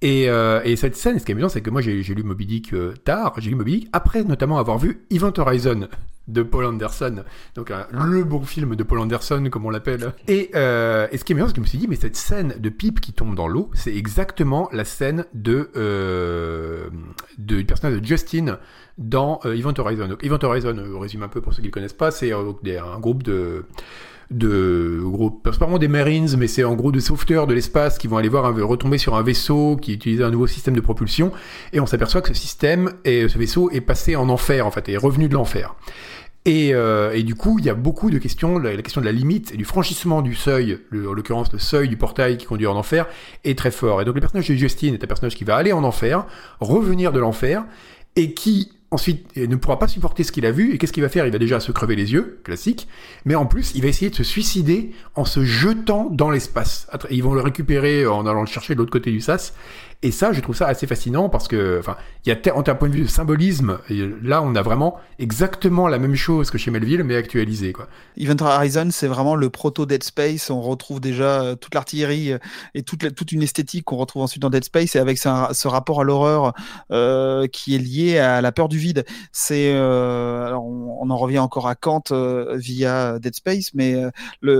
Et, euh, et, cette scène, ce qui est amusant, c'est que moi j'ai lu Moby Dick euh, tard, j'ai lu Moby Dick après notamment avoir vu Event Horizon de Paul Anderson, donc le bon film de Paul Anderson comme on l'appelle. Et, euh, ce qui est amusant, c'est que je me suis dit, mais cette scène de Pipe qui tombe dans l'eau, c'est exactement la scène de, euh, de du personnage de Justin dans Event Horizon. Donc, Event Horizon, on résume un peu pour ceux qui ne connaissent pas, c'est un groupe de de gros, des Marines, mais c'est en gros de sauveteurs de l'espace qui vont aller voir un, retomber sur un vaisseau qui utilisait un nouveau système de propulsion, et on s'aperçoit que ce système et ce vaisseau est passé en enfer en fait, est revenu de l'enfer. Et, euh, et, du coup, il y a beaucoup de questions. La, question de la limite et du franchissement du seuil, en l'occurrence le seuil du portail qui conduit en enfer, est très fort. Et donc le personnage de Justine est un personnage qui va aller en enfer, revenir de l'enfer, et qui ensuite ne pourra pas supporter ce qu'il a vu et qu'est-ce qu'il va faire? Il va déjà se crever les yeux, classique, mais en plus il va essayer de se suicider en se jetant dans l'espace. Ils vont le récupérer en allant le chercher de l'autre côté du sas et ça, je trouve ça assez fascinant parce que, enfin, il y a en un point de vue de symbolisme, là, on a vraiment exactement la même chose que chez Melville, mais actualisé, quoi. Event Horizon, c'est vraiment le proto Dead Space. On retrouve déjà euh, toute l'artillerie euh, et toute, une esthétique qu'on retrouve ensuite dans Dead Space, et avec ce, rapport à l'horreur euh, qui est lié à la peur du vide. C'est, alors on, en revient encore à Kant via Dead Space, mais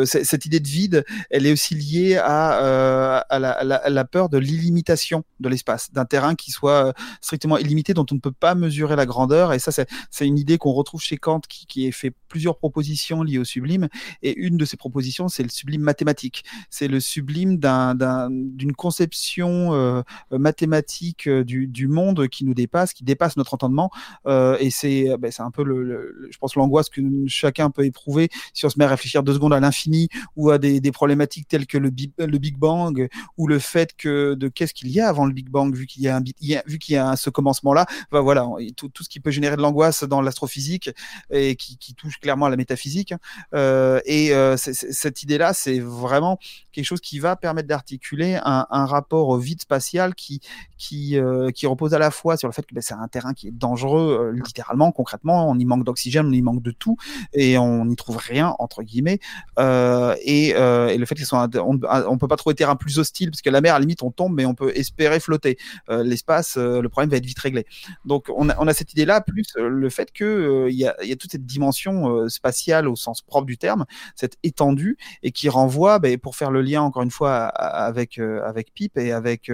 cette idée de vide, elle est aussi liée à la peur de l'illimitation de l'espace, d'un terrain qui soit euh, strictement illimité, dont on ne peut pas mesurer la grandeur. Et ça, c'est une idée qu'on retrouve chez Kant, qui, qui fait plusieurs propositions liées au sublime. Et une de ces propositions, c'est le sublime mathématique. C'est le sublime d'une conception euh, mathématique euh, du, monde qui nous dépasse, qui dépasse notre entendement. et c'est ben, un peu, le, je pense, l'angoisse que chacun peut éprouver si on se met à réfléchir deux secondes à l'infini ou à des, problématiques telles que le, le Big Bang ou le fait que de qu'est-ce qu'il y a avant le Big Bang, vu qu'il y a un, vu qu'il y a ce commencement-là, bah voilà, tout, tout, ce qui peut générer de l'angoisse dans l'astrophysique et qui, touche clairement à la métaphysique. Euh, et euh, cette idée-là, c'est vraiment quelque chose qui va permettre d'articuler un, rapport au vide spatial qui, qui, euh, qui repose à la fois sur le fait que bah, c'est un terrain qui est dangereux, littéralement, concrètement, on y manque d'oxygène, on y manque de tout, et on n'y trouve rien entre guillemets. Et, et, le fait soit, on, on peut pas trouver terrain plus hostile parce que la mer, à la limite, on tombe, mais on peut espérer flotter. L'espace, le problème va être vite réglé. Donc on a, cette idée-là, plus le fait que il y, a, toute cette dimension spatiale au sens propre du terme, cette étendue, et qui renvoie, ben, pour faire le lien encore une fois avec avec Pip et avec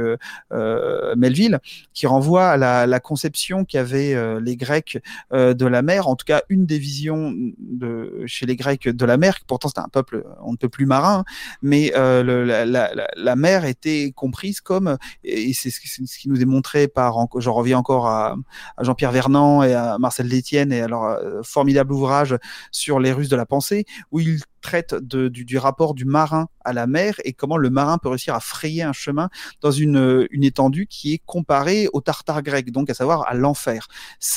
Melville, qui renvoie à la, conception qu'avaient les Grecs de la mer, en tout cas une des visions de, chez les Grecs de la mer, pourtant c'était un peuple on ne peut plus marin, mais la, mer était comprise comme, et c'est ce, qui nous est montré par, j'en reviens encore à, Jean-Pierre Vernant et à Marcel Détienne et à leur euh, formidable ouvrage sur les Russes de la pensée, où ils traite de, du, du, rapport du marin à la mer et comment le marin peut réussir à frayer un chemin dans une, une étendue qui est comparée au tartare grec, donc à savoir à l'enfer.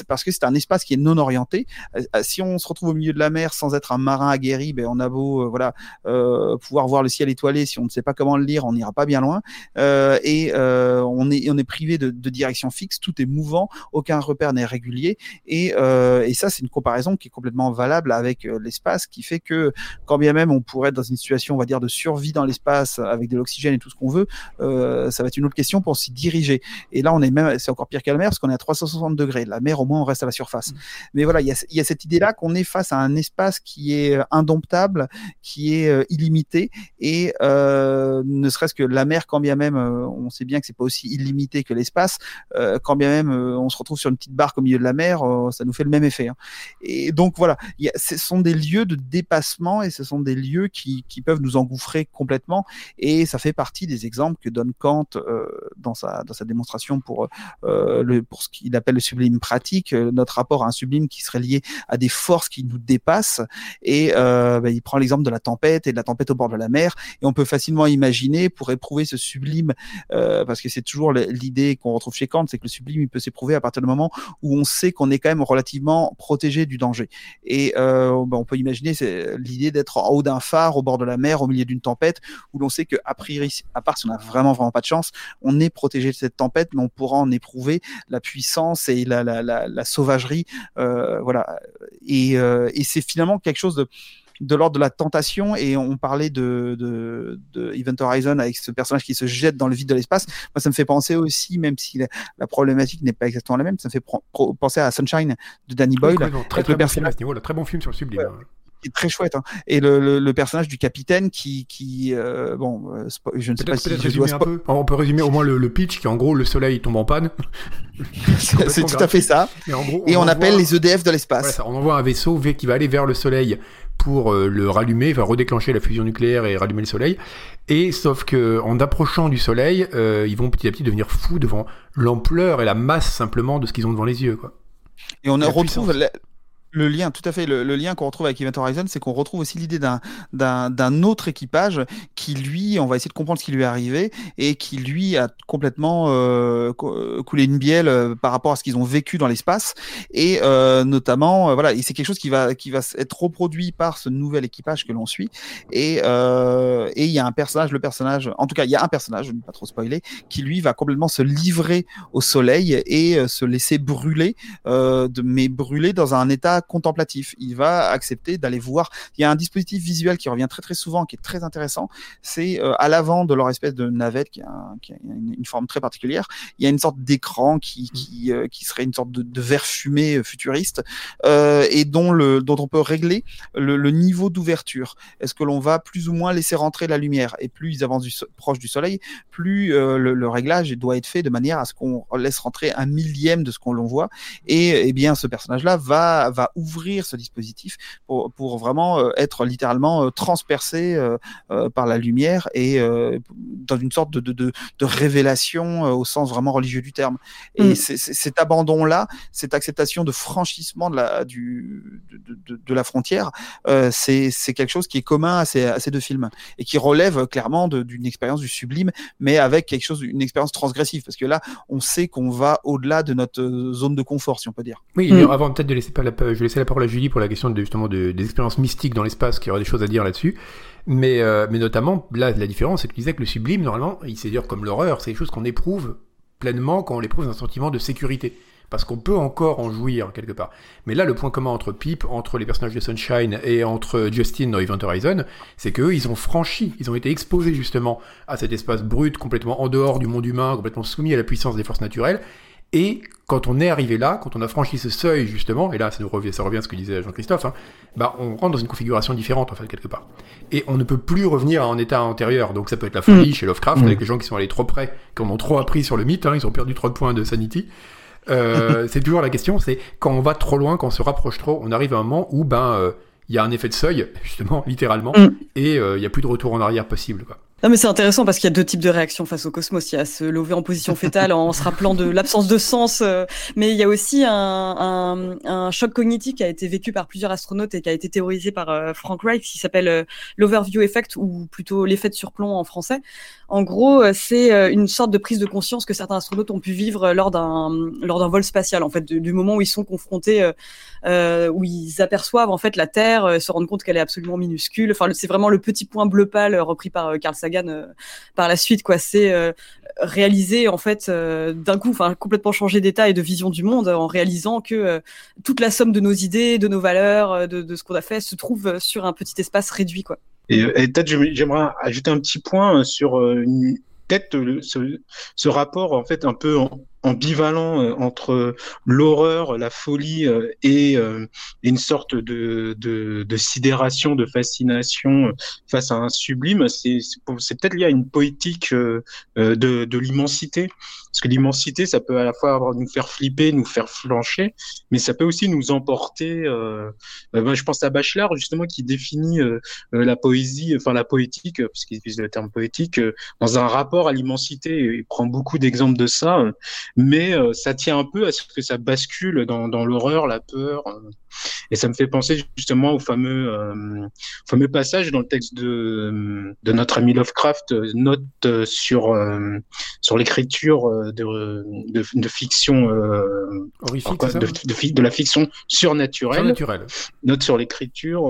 Parce que c'est un espace qui est non orienté. Euh, euh, si on se retrouve au milieu de la mer sans être un marin aguerri, ben on a beau euh, voilà euh, pouvoir voir le ciel étoilé, si on ne sait pas comment le lire, on n'ira pas bien loin. Euh, et euh, on est on est privé de, de, direction fixe, tout est mouvant, aucun repère n'est régulier. Et, et ça, c'est une comparaison qui est complètement valable avec l'espace, qui fait que quand bien même on pourrait être dans une situation, on va dire, de survie dans l'espace avec de l'oxygène et tout ce qu'on veut, euh, ça va être une autre question pour s'y diriger. Et là, on est même, c'est encore pire qu'à la mer parce qu'on est à 360 degrés. La mer, au moins, on reste à la surface. Mm. Mais voilà, il y a, y a, cette idée-là qu'on est face à un espace qui est euh, indomptable, qui est euh, illimité et euh, ne serait-ce que la mer, quand bien même, on sait bien que c'est pas aussi illimité que l'espace, quand bien même on se retrouve sur une petite barque au milieu de la mer, ça nous fait le même effet. Hein. Et donc voilà, y a, ce sont des lieux de dépassement et ce sont des lieux qui, qui, peuvent nous engouffrer complètement. Et ça fait partie des exemples que donne Kant euh, dans, sa, dans sa démonstration pour, euh, le, pour ce qu'il appelle le sublime pratique, euh, notre rapport à un sublime qui serait lié à des forces qui nous dépassent. Et euh, bah, il prend l'exemple de la tempête et de la tempête au bord de la mer. Et on peut facilement imaginer, pour éprouver ce sublime, euh, parce que c'est toujours l'idée qu'on retrouve chez Kant, c'est que le sublime, il peut s'éprouver à partir du moment où on sait qu'on est quand même relativement protégé du danger. Et euh, bah, on peut imaginer l'idée d'être en haut d'un phare au bord de la mer au milieu d'une tempête où l'on sait que a priori, à part si on a vraiment vraiment pas de chance, on est protégé de cette tempête, mais on pourra en éprouver la puissance et la, la, la, la sauvagerie, euh, voilà. Et, euh, et c'est finalement quelque chose de de l'ordre de la tentation et on parlait de, de, de, Event Horizon avec ce personnage qui se jette dans le vide de l'espace. Moi, ça me fait penser aussi, même si la, problématique n'est pas exactement la même, ça me fait penser à Sunshine de Danny Boyle. très, très, bon film à ce niveau, très bon film sur le sublime. Qui est très chouette. Hein. Et le, le, personnage du capitaine qui, qui euh, bon, euh, je ne sais pas si je dois un peu. On peut résumer au moins le, pitch qui, en gros, le soleil tombe en panne. c'est tout à fait ça. Et, en gros, on, appelle les EDF de l'espace. on envoie un vaisseau qui va aller vers le soleil pour euh, le rallumer, va redéclencher la fusion nucléaire et rallumer le soleil. Et sauf que en approchant du soleil, ils vont petit à petit devenir fous devant l'ampleur et la masse simplement de ce qu'ils ont devant les yeux, quoi. Et on retrouve le lien, tout à fait, le, lien qu'on retrouve avec Event Horizon, c'est qu'on retrouve aussi l'idée d'un, autre équipage qui, lui, on va essayer de comprendre ce qui lui est arrivé et qui, lui, a complètement euh, coulé une bielle euh, par rapport à ce qu'ils ont vécu dans l'espace. Et euh, notamment, voilà, c'est quelque chose qui va, qui va être reproduit par ce nouvel équipage que l'on suit. Et et il y a un personnage, le personnage, en tout cas, il y a un personnage, je ne vais pas trop spoiler, qui lui va complètement se livrer au soleil et se laisser brûler, de, mais brûler dans un état contemplatif. Il va accepter d'aller voir. Il y a un dispositif visuel qui revient très très souvent, qui est très intéressant. C'est euh, à l'avant de leur espèce de navette qui a, une, forme très particulière. Il y a une sorte d'écran qui mmh. qui, euh, qui serait une sorte de, de verre fumé euh, futuriste et dont le dont on peut régler le, niveau d'ouverture. Est-ce que l'on va plus ou moins laisser rentrer la lumière? Et plus ils avancent du, proche du soleil, plus le, réglage doit être fait de manière à ce qu'on laisse rentrer un millième de ce qu'on l'on voit. Et, et eh bien ce personnage-là va va ouvrir ce dispositif pour, pour vraiment euh, être littéralement euh, transpercé euh, par la lumière et dans une sorte de, de, de, de révélation au sens vraiment religieux du terme. Et mm. cet abandon-là, cette acceptation de franchissement de la, du, de, de la frontière, c'est quelque chose qui est commun à ces, à ces deux films et qui relève clairement d'une expérience du sublime, mais avec quelque chose, une expérience transgressive, parce que là, on sait qu'on va au-delà de notre zone de confort, si on peut dire. Oui, mm. avant peut-être de laisser pas la, je laisser la parole à Julie pour la question de, justement de, des expériences mystiques dans l'espace, qui y aura des choses à dire là-dessus. Mais, euh, mais notamment, là, la différence, c'est que tu disais que le sublime, normalement, il sait dire comme l'horreur, c'est des choses qu'on éprouve pleinement quand on éprouve un sentiment de sécurité. Parce qu'on peut encore en jouir quelque part. Mais là, le point commun entre Pip, entre les personnages de Sunshine et entre Justin dans Event Horizon, c'est qu'eux, ils ont franchi, ils ont été exposés justement à cet espace brut, complètement en dehors du monde humain, complètement soumis à la puissance des forces naturelles. Et quand on est arrivé là, quand on a franchi ce seuil justement, et là ça, nous revient, ça revient à ce que disait Jean-Christophe, hein, bah on rentre dans une configuration différente en fait quelque part. Et on ne peut plus revenir à un état antérieur. Donc ça peut être la folie mm. chez Lovecraft avec mm. les gens qui sont allés trop près, qui en ont trop appris sur le mythe, hein, ils ont perdu trop de points de sanity. Euh, c'est toujours la question, c'est quand on va trop loin, quand on se rapproche trop, on arrive à un moment où ben euh, il y a un effet de seuil justement, littéralement, mm. et euh, il n'y a plus de retour en arrière possible. Quoi. Non mais c'est intéressant parce qu'il y a deux types de réactions face au cosmos. Il y a se lever en position fétale en se rappelant de l'absence de sens, euh, mais il y a aussi un, choc cognitif qui a été vécu par plusieurs astronautes et qui a été théorisé par euh, Frank Wright, qui s'appelle euh, l'overview effect ou plutôt l'effet de surplomb en français. En gros, c'est une sorte de prise de conscience que certains astronautes ont pu vivre lors d'un lors d'un vol spatial, en fait, du moment où ils sont confrontés, où ils aperçoivent en fait la Terre, se rendent compte qu'elle est absolument minuscule. Enfin, c'est vraiment le petit point bleu pâle repris par Carl Sagan euh, par la suite. Quoi, c'est euh, réaliser en fait euh, d'un coup, enfin complètement changer d'état et de vision du monde en réalisant que toute la somme de nos idées, de nos valeurs, de, ce qu'on a fait se trouve sur un petit espace réduit. Quoi. Et, peut-être j'aimerais ajouter un petit point sur peut-être ce, ce, rapport en fait un peu ambivalent euh, entre l'horreur, la folie euh, et euh, une sorte de, sidération, de fascination face à un sublime. C'est peut-être lié à une poétique de l'immensité. Parce que l'immensité, ça peut à la fois nous faire flipper, nous faire flancher, mais ça peut aussi nous emporter. Euh, je pense à Bachelard justement qui définit la poésie, enfin la poétique, puisqu'il utilise le terme poétique, dans un rapport à l'immensité. Il prend beaucoup d'exemples de ça mais euh, ça tient un peu à ce que ça bascule dans, dans l'horreur, la peur. Euh, et ça me fait penser justement au fameux, euh, fameux passage dans le texte de, de notre ami Lovecraft, note sur, sur l'écriture de, de, de, fiction horrifique, de, de, la fiction surnaturelle. surnaturelle. Note sur l'écriture,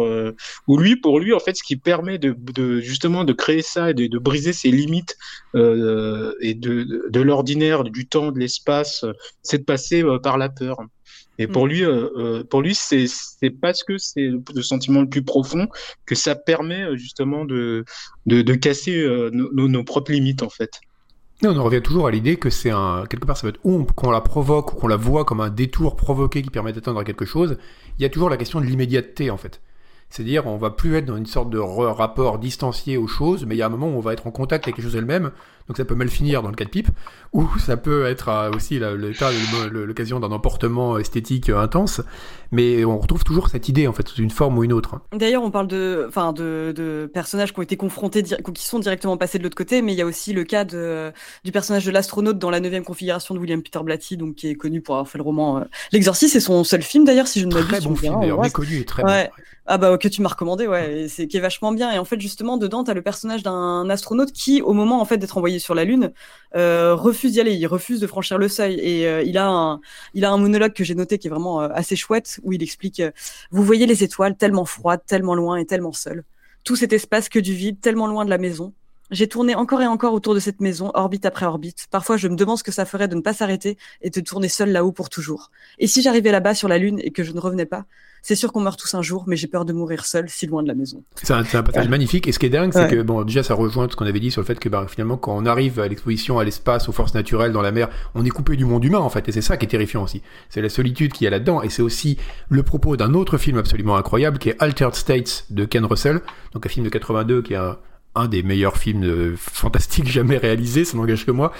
où lui, pour lui, en fait, ce qui permet de, de justement de créer ça et de, briser ses limites et de, de l'ordinaire, du temps, de l'espace c'est de passer euh, par la peur. Et pour mm. lui, euh, euh, pour lui, c'est parce que c'est le sentiment le plus profond que ça permet justement de de, casser nos, propres limites en fait. on en revient toujours à l'idée que c'est un quelque part ça va être ou qu'on la provoque ou qu'on la voit comme un détour provoqué qui permet d'atteindre quelque chose. Il y a toujours la question de l'immédiateté en fait. C'est-à-dire, on va plus être dans une sorte de rapport distancié aux choses, mais il y a un moment où on va être en contact avec les choses elles-mêmes. Donc ça peut mal finir dans le cas de pipe, ou ça peut être euh, aussi l'occasion d'un emportement esthétique euh, intense. Mais on retrouve toujours cette idée, en fait, sous une forme ou une autre. D'ailleurs, on parle de, enfin, de, de, personnages qui ont été confrontés, qui sont directement passés de l'autre côté, mais il y a aussi le cas de, du personnage de l'astronaute dans la neuvième configuration de William Peter Blatty, donc qui est connu pour avoir fait le roman euh, L'Exorciste. C'est son seul film d'ailleurs, si je ne m'abuse. Très bon film, d'ailleurs, méconnu et très bon. Ah bah que tu m'as recommandé, ouais, c'est qui est vachement bien. Et en fait, justement, dedans, t'as le personnage d'un astronaute qui, au moment en fait d'être envoyé sur la Lune, euh, refuse d'y aller. Il refuse de franchir le seuil. Et euh, il a un, il a un monologue que j'ai noté qui est vraiment euh, assez chouette où il explique Vous voyez les étoiles tellement froides, tellement loin et tellement seules. Tout cet espace que du vide, tellement loin de la maison. J'ai tourné encore et encore autour de cette maison, orbite après orbite. Parfois, je me demande ce que ça ferait de ne pas s'arrêter et de tourner seul là-haut pour toujours. Et si j'arrivais là-bas sur la Lune et que je ne revenais pas, c'est sûr qu'on meurt tous un jour, mais j'ai peur de mourir seul, si loin de la maison. C'est un, passage magnifique. Et ce qui est dingue, c'est que, bon, déjà, ça rejoint ce qu'on avait dit sur le fait que, bah, finalement, quand on arrive à l'exposition, à l'espace, aux forces naturelles, dans la mer, on est coupé du monde humain, en fait. Et c'est ça qui est terrifiant aussi. C'est la solitude qu'il y a là-dedans. Et c'est aussi le propos d'un autre film absolument incroyable, qui est Altered States de Ken Russell. Donc, un film de 82 qui est un, des meilleurs films euh, fantastiques jamais réalisés, ça n'engage que moi.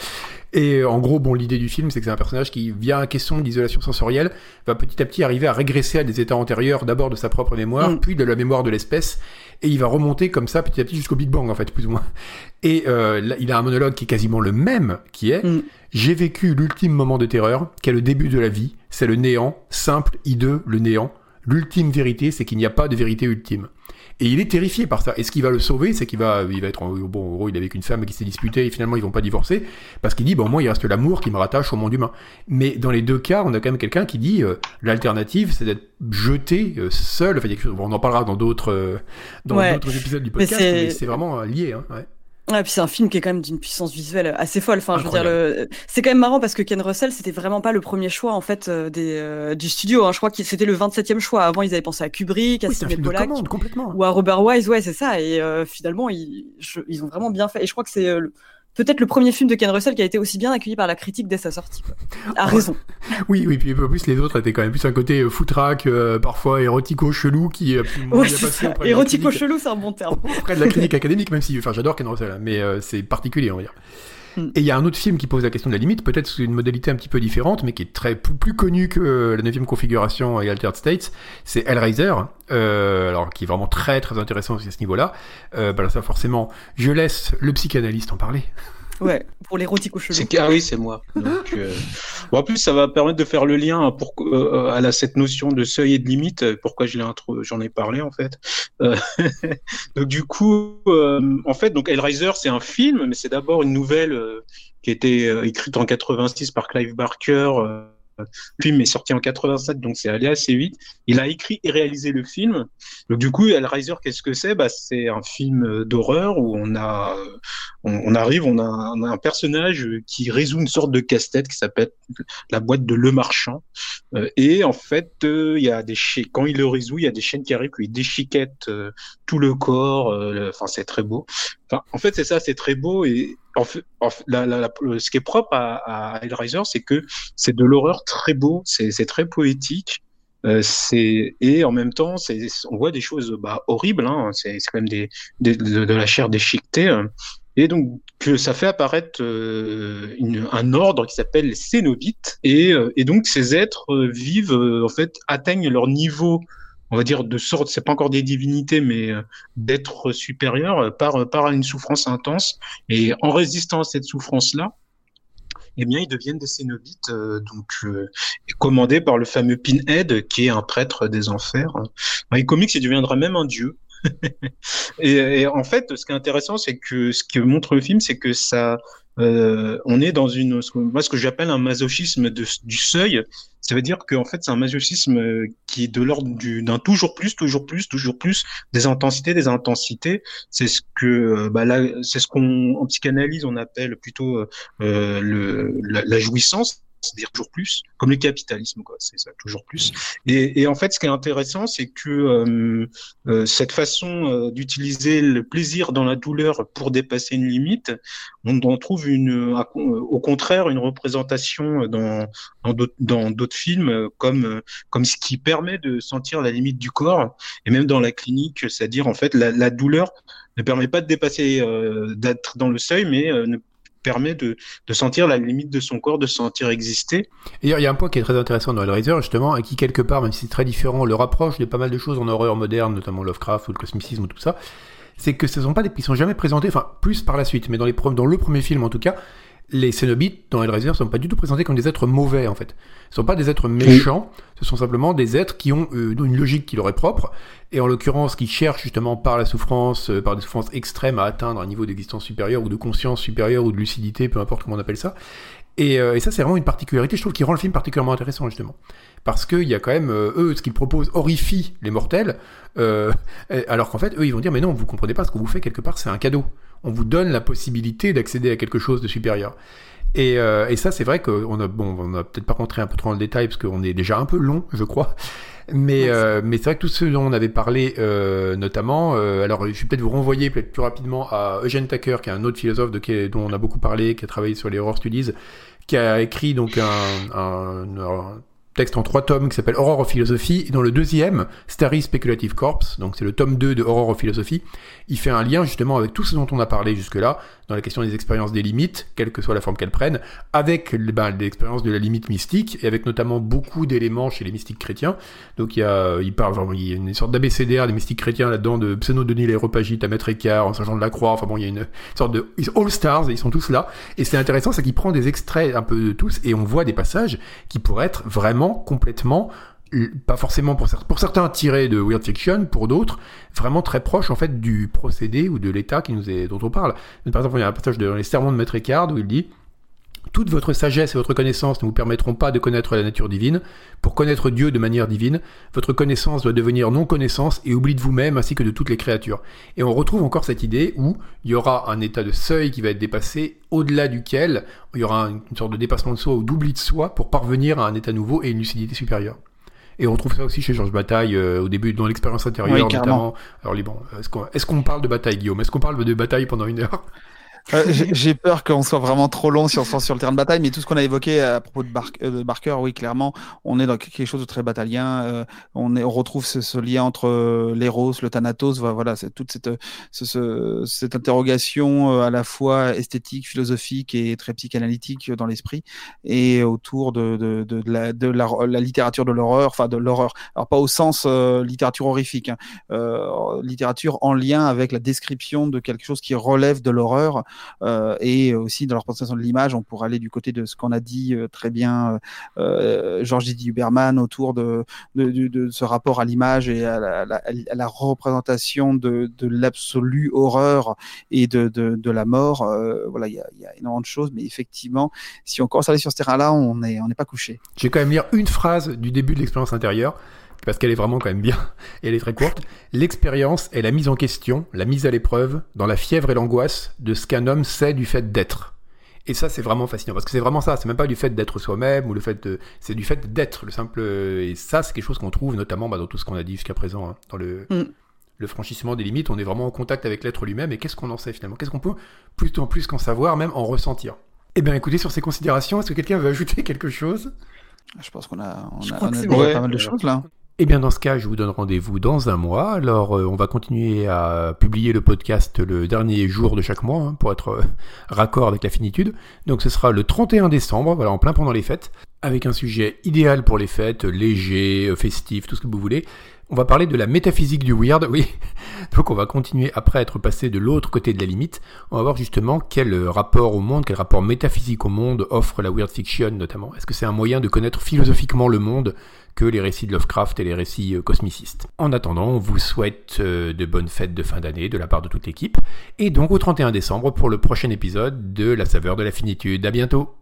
Et euh, en gros, bon, l'idée du film, c'est que c'est un personnage qui, via une question d'isolation sensorielle, va petit à petit arriver à régresser à des états antérieurs, d'abord de sa propre mémoire, mm. puis de la mémoire de l'espèce, et il va remonter comme ça petit à petit jusqu'au Big Bang, en fait, plus ou moins. Et euh, là, il a un monologue qui est quasiment le même, qui est mm. J'ai vécu l'ultime moment de terreur, qui est le début de la vie, c'est le néant, simple, hideux, le néant. L'ultime vérité, c'est qu'il n'y a pas de vérité ultime. Et il est terrifié par ça. Et ce qui va le sauver, c'est qu'il va, il va être, bon, en gros, il est avec une femme qui s'est disputée et finalement ils vont pas divorcer parce qu'il dit, bon, moi, il reste l'amour qui me rattache au monde humain. Mais dans les deux cas, on a quand même quelqu'un qui dit, euh, l'alternative, c'est d'être jeté euh, seul. Enfin, on en parlera dans d'autres, euh, dans d'autres épisodes du podcast, mais c'est vraiment lié. Hein, ouais. Ouais, puis c'est un film qui est quand même d'une puissance visuelle assez folle. Enfin, je veux dire, le... c'est quand même marrant parce que Ken Russell, c'était vraiment pas le premier choix en fait euh, des, euh, du studio. Hein. Je crois que c'était le 27e choix. Avant, ils avaient pensé à Kubrick, à oui, Sidney Pollack, ou à Robert Wise. Ouais, c'est ça. Et euh, finalement, ils, ils ont vraiment bien fait. Et je crois que c'est peut-être le premier film de Ken Russell qui a été aussi bien accueilli par la critique dès sa sortie. Quoi. A raison. oui, oui, puis en plus les autres étaient quand même plus un côté euh, footrack, euh, parfois érotico-chelou qui euh, ouais, Érotico-chelou, c'est un bon terme. Auprès de la critique académique, même si, enfin, j'adore Ken Russell, hein, mais c'est particulier, on va dire. Hmm. Et il y a un autre film qui pose la question de la limite, peut-être sous une modalité un petit peu différente, mais qui est très plus, connu que la 9 configuration et Altered States, c'est Hellraiser, euh, alors qui est vraiment très très intéressant à ce niveau-là. Euh, bah, ça forcément, je laisse le psychanalyste en parler. Ouais, pour l'érotique chelou. Ah oui, c'est moi. Donc, euh... bon, en plus, ça va permettre de faire le lien pour, euh, à la, cette notion de seuil et de limite. Euh, pourquoi je l'ai j'en ai parlé en fait. Euh... donc du coup, euh, en fait, donc Hellraiser, c'est un film, mais c'est d'abord une nouvelle euh, qui a été écrite en 86 par Clive Barker film est sorti en 87, donc c'est allé assez vite. Il a écrit et réalisé le film. Donc du coup, Hellraiser, qu'est-ce que c'est? Bah, C'est un film d'horreur où on a, on, arrive, on a, un, personnage qui résout une sorte de casse-tête qui s'appelle la boîte de Le Marchand. Euh, et en fait, euh, y a des quand il le résout, il y a des chaînes qui arrivent, qui déchiquettent euh, tout le corps. Enfin, c'est très beau. En fait, c'est ça, c'est très beau et en fait, ce qui est propre à, à Hellraiser, c'est que c'est de l'horreur très beau, c'est très poétique. Euh, et en même temps, on voit des choses bah, horribles. Hein, c'est quand même de, la chair déchiquetée. Hein. Et donc que ça fait apparaître euh, un ordre qui s'appelle les Cénobites. Et, euh, donc ces êtres euh, vivent en fait atteignent leur niveau on va dire de sorte, c'est pas encore des divinités, mais euh, d'être supérieur euh, par, euh, par une souffrance intense. Et en résistant à cette souffrance-là, eh bien, ils deviennent des cénobites, donc commandés par le fameux Pinhead, qui est un prêtre des enfers. Dans les comics, il deviendra même un dieu. et, en fait, ce qui est intéressant, c'est que ce que montre le film, c'est que ça, euh, on est dans une, moi, ce que j'appelle un masochisme du seuil. Ça veut dire qu'en fait, c'est un masochisme euh, qui est de l'ordre d'un toujours plus, toujours plus, toujours plus, des intensités, des intensités. C'est ce que, euh, bah c'est ce qu'on, en psychanalyse, on appelle plutôt euh, la, jouissance. C'est-à-dire toujours plus, comme le capitalisme, quoi, c'est ça, toujours plus. Et, et, en fait, ce qui est intéressant, c'est que euh, euh, cette façon euh, d'utiliser le plaisir dans la douleur pour dépasser une limite, on, on trouve une, au contraire une représentation dans dans d'autres films comme comme ce qui permet de sentir la limite du corps et même dans la clinique, c'est-à-dire en fait la, douleur ne permet pas de dépasser, d'être dans le seuil, mais ne permet de, sentir la limite de son corps, de se sentir exister. Et il y a un point qui est très intéressant dans Hellraiser, justement, et qui, quelque part, même si c'est très différent, le rapproche de pas mal de choses en horreur moderne, notamment Lovecraft ou le cosmicisme ou tout ça, c'est que ce sont pas des, ils sont jamais présentés, enfin, plus par la suite, mais dans le premier film en tout cas, les Cénobites dans Hellraiser sont pas du tout présentés comme des êtres mauvais en fait. Ce sont pas des êtres méchants, ce sont simplement des êtres qui ont euh, une logique qui leur est propre et en l'occurrence qui cherchent justement par la souffrance, euh, par des souffrances extrêmes à atteindre un niveau d'existence supérieur ou de conscience supérieure ou de lucidité, peu importe comment on appelle ça. Et, euh, et ça c'est vraiment une particularité, je trouve, qui rend le film particulièrement intéressant justement parce qu'il y a quand même eux ce qu'ils proposent horrifie les mortels, alors qu'en fait eux ils vont dire mais non vous comprenez pas ce que vous faites quelque part c'est un cadeau on vous donne la possibilité d'accéder à quelque chose de supérieur. Et, euh, et ça, c'est vrai qu'on a, bon, on a peut-être pas rentré un peu trop dans le détail parce qu'on est déjà un peu long, je crois. Mais, euh, mais c'est vrai que tout ce dont on avait parlé, euh, notamment, alors je vais peut-être vous renvoyer peut-être plus rapidement à Eugene Tucker, qui est un autre philosophe de, dont on a beaucoup parlé, qui a travaillé sur les horror studies, qui a écrit donc un, un, texte en trois tomes qui s'appelle Horror of Philosophy, et dans le deuxième, Starry Speculative Corps, donc c'est le tome 2 de Horror of Philosophy, il fait un lien justement avec tout ce dont on a parlé jusque-là, dans la question des expériences des limites, quelle que soit la forme qu'elles prennent, avec ben, l'expérience de la limite mystique, et avec notamment beaucoup d'éléments chez les mystiques chrétiens. Donc il y a, il parle vraiment, il y a une sorte d'abécédaire des mystiques chrétiens là-dedans, de Pseudo-Denis l'Héropagite à Maître Écart, en Sergent de la Croix, enfin bon, il y a une sorte de All Stars, ils sont tous là. Et c'est intéressant, c'est qu'il prend des extraits un peu de tous, et on voit des passages qui pourraient être vraiment complètement pas forcément pour, pour certains tirés de Weird Fiction, pour d'autres vraiment très proches en fait du procédé ou de l'état qui nous est dont on parle. Par exemple, il y a un passage dans les Sermons de Maître Eckhart où il dit toute votre sagesse et votre connaissance ne vous permettront pas de connaître la nature divine. Pour connaître Dieu de manière divine, votre connaissance doit devenir non-connaissance et oubli de vous-même ainsi que de toutes les créatures. Et on retrouve encore cette idée où il y aura un état de seuil qui va être dépassé, au-delà duquel il y aura une sorte de dépassement de soi ou d'oubli de soi pour parvenir à un état nouveau et une lucidité supérieure. Et on retrouve ça aussi chez Georges Bataille euh, au début dans l'expérience intérieure notamment. Alors bon, est-ce qu'on parle de bataille Guillaume? Est-ce qu'on parle de bataille pendant une heure? Euh, j'ai peur qu'on soit vraiment trop long si on se soit sur le terrain de bataille, mais tout ce qu'on a évoqué à propos de, euh, de, Barker, oui, clairement, on est dans quelque chose de très batalien. Euh, on, est, on retrouve ce, ce lien entre l'éros, le thanatos, voilà, c'est toute cette, ce, cette interrogation à la fois esthétique, philosophique et très psychanalytique dans l'esprit, et autour de, de, de, la, la, la, littérature de l'horreur, enfin de l'horreur. Alors pas au sens littérature horrifique, hein, littérature en lien avec la description de quelque chose qui relève de l'horreur euh, et aussi dans la représentation de l'image, on pourrait aller du côté de ce qu'on a dit euh, très bien euh, Georges Didier Huberman autour de, ce rapport à l'image et à la, représentation de, l'absolue horreur et de, la mort. voilà, il y a, énormément de choses, mais effectivement, si on commence à aller sur ce terrain-là, on n'est pas couché. Je vais quand même lire une phrase du début de l'expérience intérieure parce qu'elle est vraiment quand même bien, et elle est très courte. L'expérience est la mise en question, la mise à l'épreuve, dans la fièvre et l'angoisse de ce qu'un homme sait du fait d'être. Et ça, c'est vraiment fascinant, parce que c'est vraiment ça, c'est même pas du fait d'être soi-même, ou le fait de... C'est du fait d'être, le simple... Et ça, c'est quelque chose qu'on trouve notamment bah, dans tout ce qu'on a dit jusqu'à présent, hein, dans le... Mm. Le franchissement des limites, on est vraiment en contact avec l'être lui-même, et qu'est-ce qu'on en sait finalement? Qu'est-ce qu'on peut plus en plus qu'en savoir, même en ressentir? Eh bien écoutez, sur ces considérations, est-ce que quelqu'un veut ajouter quelque chose? Je pense qu'on a, on a, pas mal de choses là. Eh bien, dans ce cas, je vous donne rendez-vous dans un mois. Alors, euh, on va continuer à publier le podcast le dernier jour de chaque mois, hein, pour être euh, raccord avec la finitude. Donc, ce sera le 31 décembre, voilà, en plein pendant les fêtes, avec un sujet idéal pour les fêtes, léger, euh, festif, tout ce que vous voulez. On va parler de la métaphysique du weird, oui. Donc on va continuer après être passé de l'autre côté de la limite. On va voir justement quel rapport au monde, quel rapport métaphysique au monde offre la weird fiction notamment. Est-ce que c'est un moyen de connaître philosophiquement le monde que les récits de Lovecraft et les récits euh, cosmicistes. En attendant, on vous souhaite euh, de bonnes fêtes de fin d'année de la part de toute l'équipe, et donc au 31 décembre pour le prochain épisode de La saveur de la finitude. À bientôt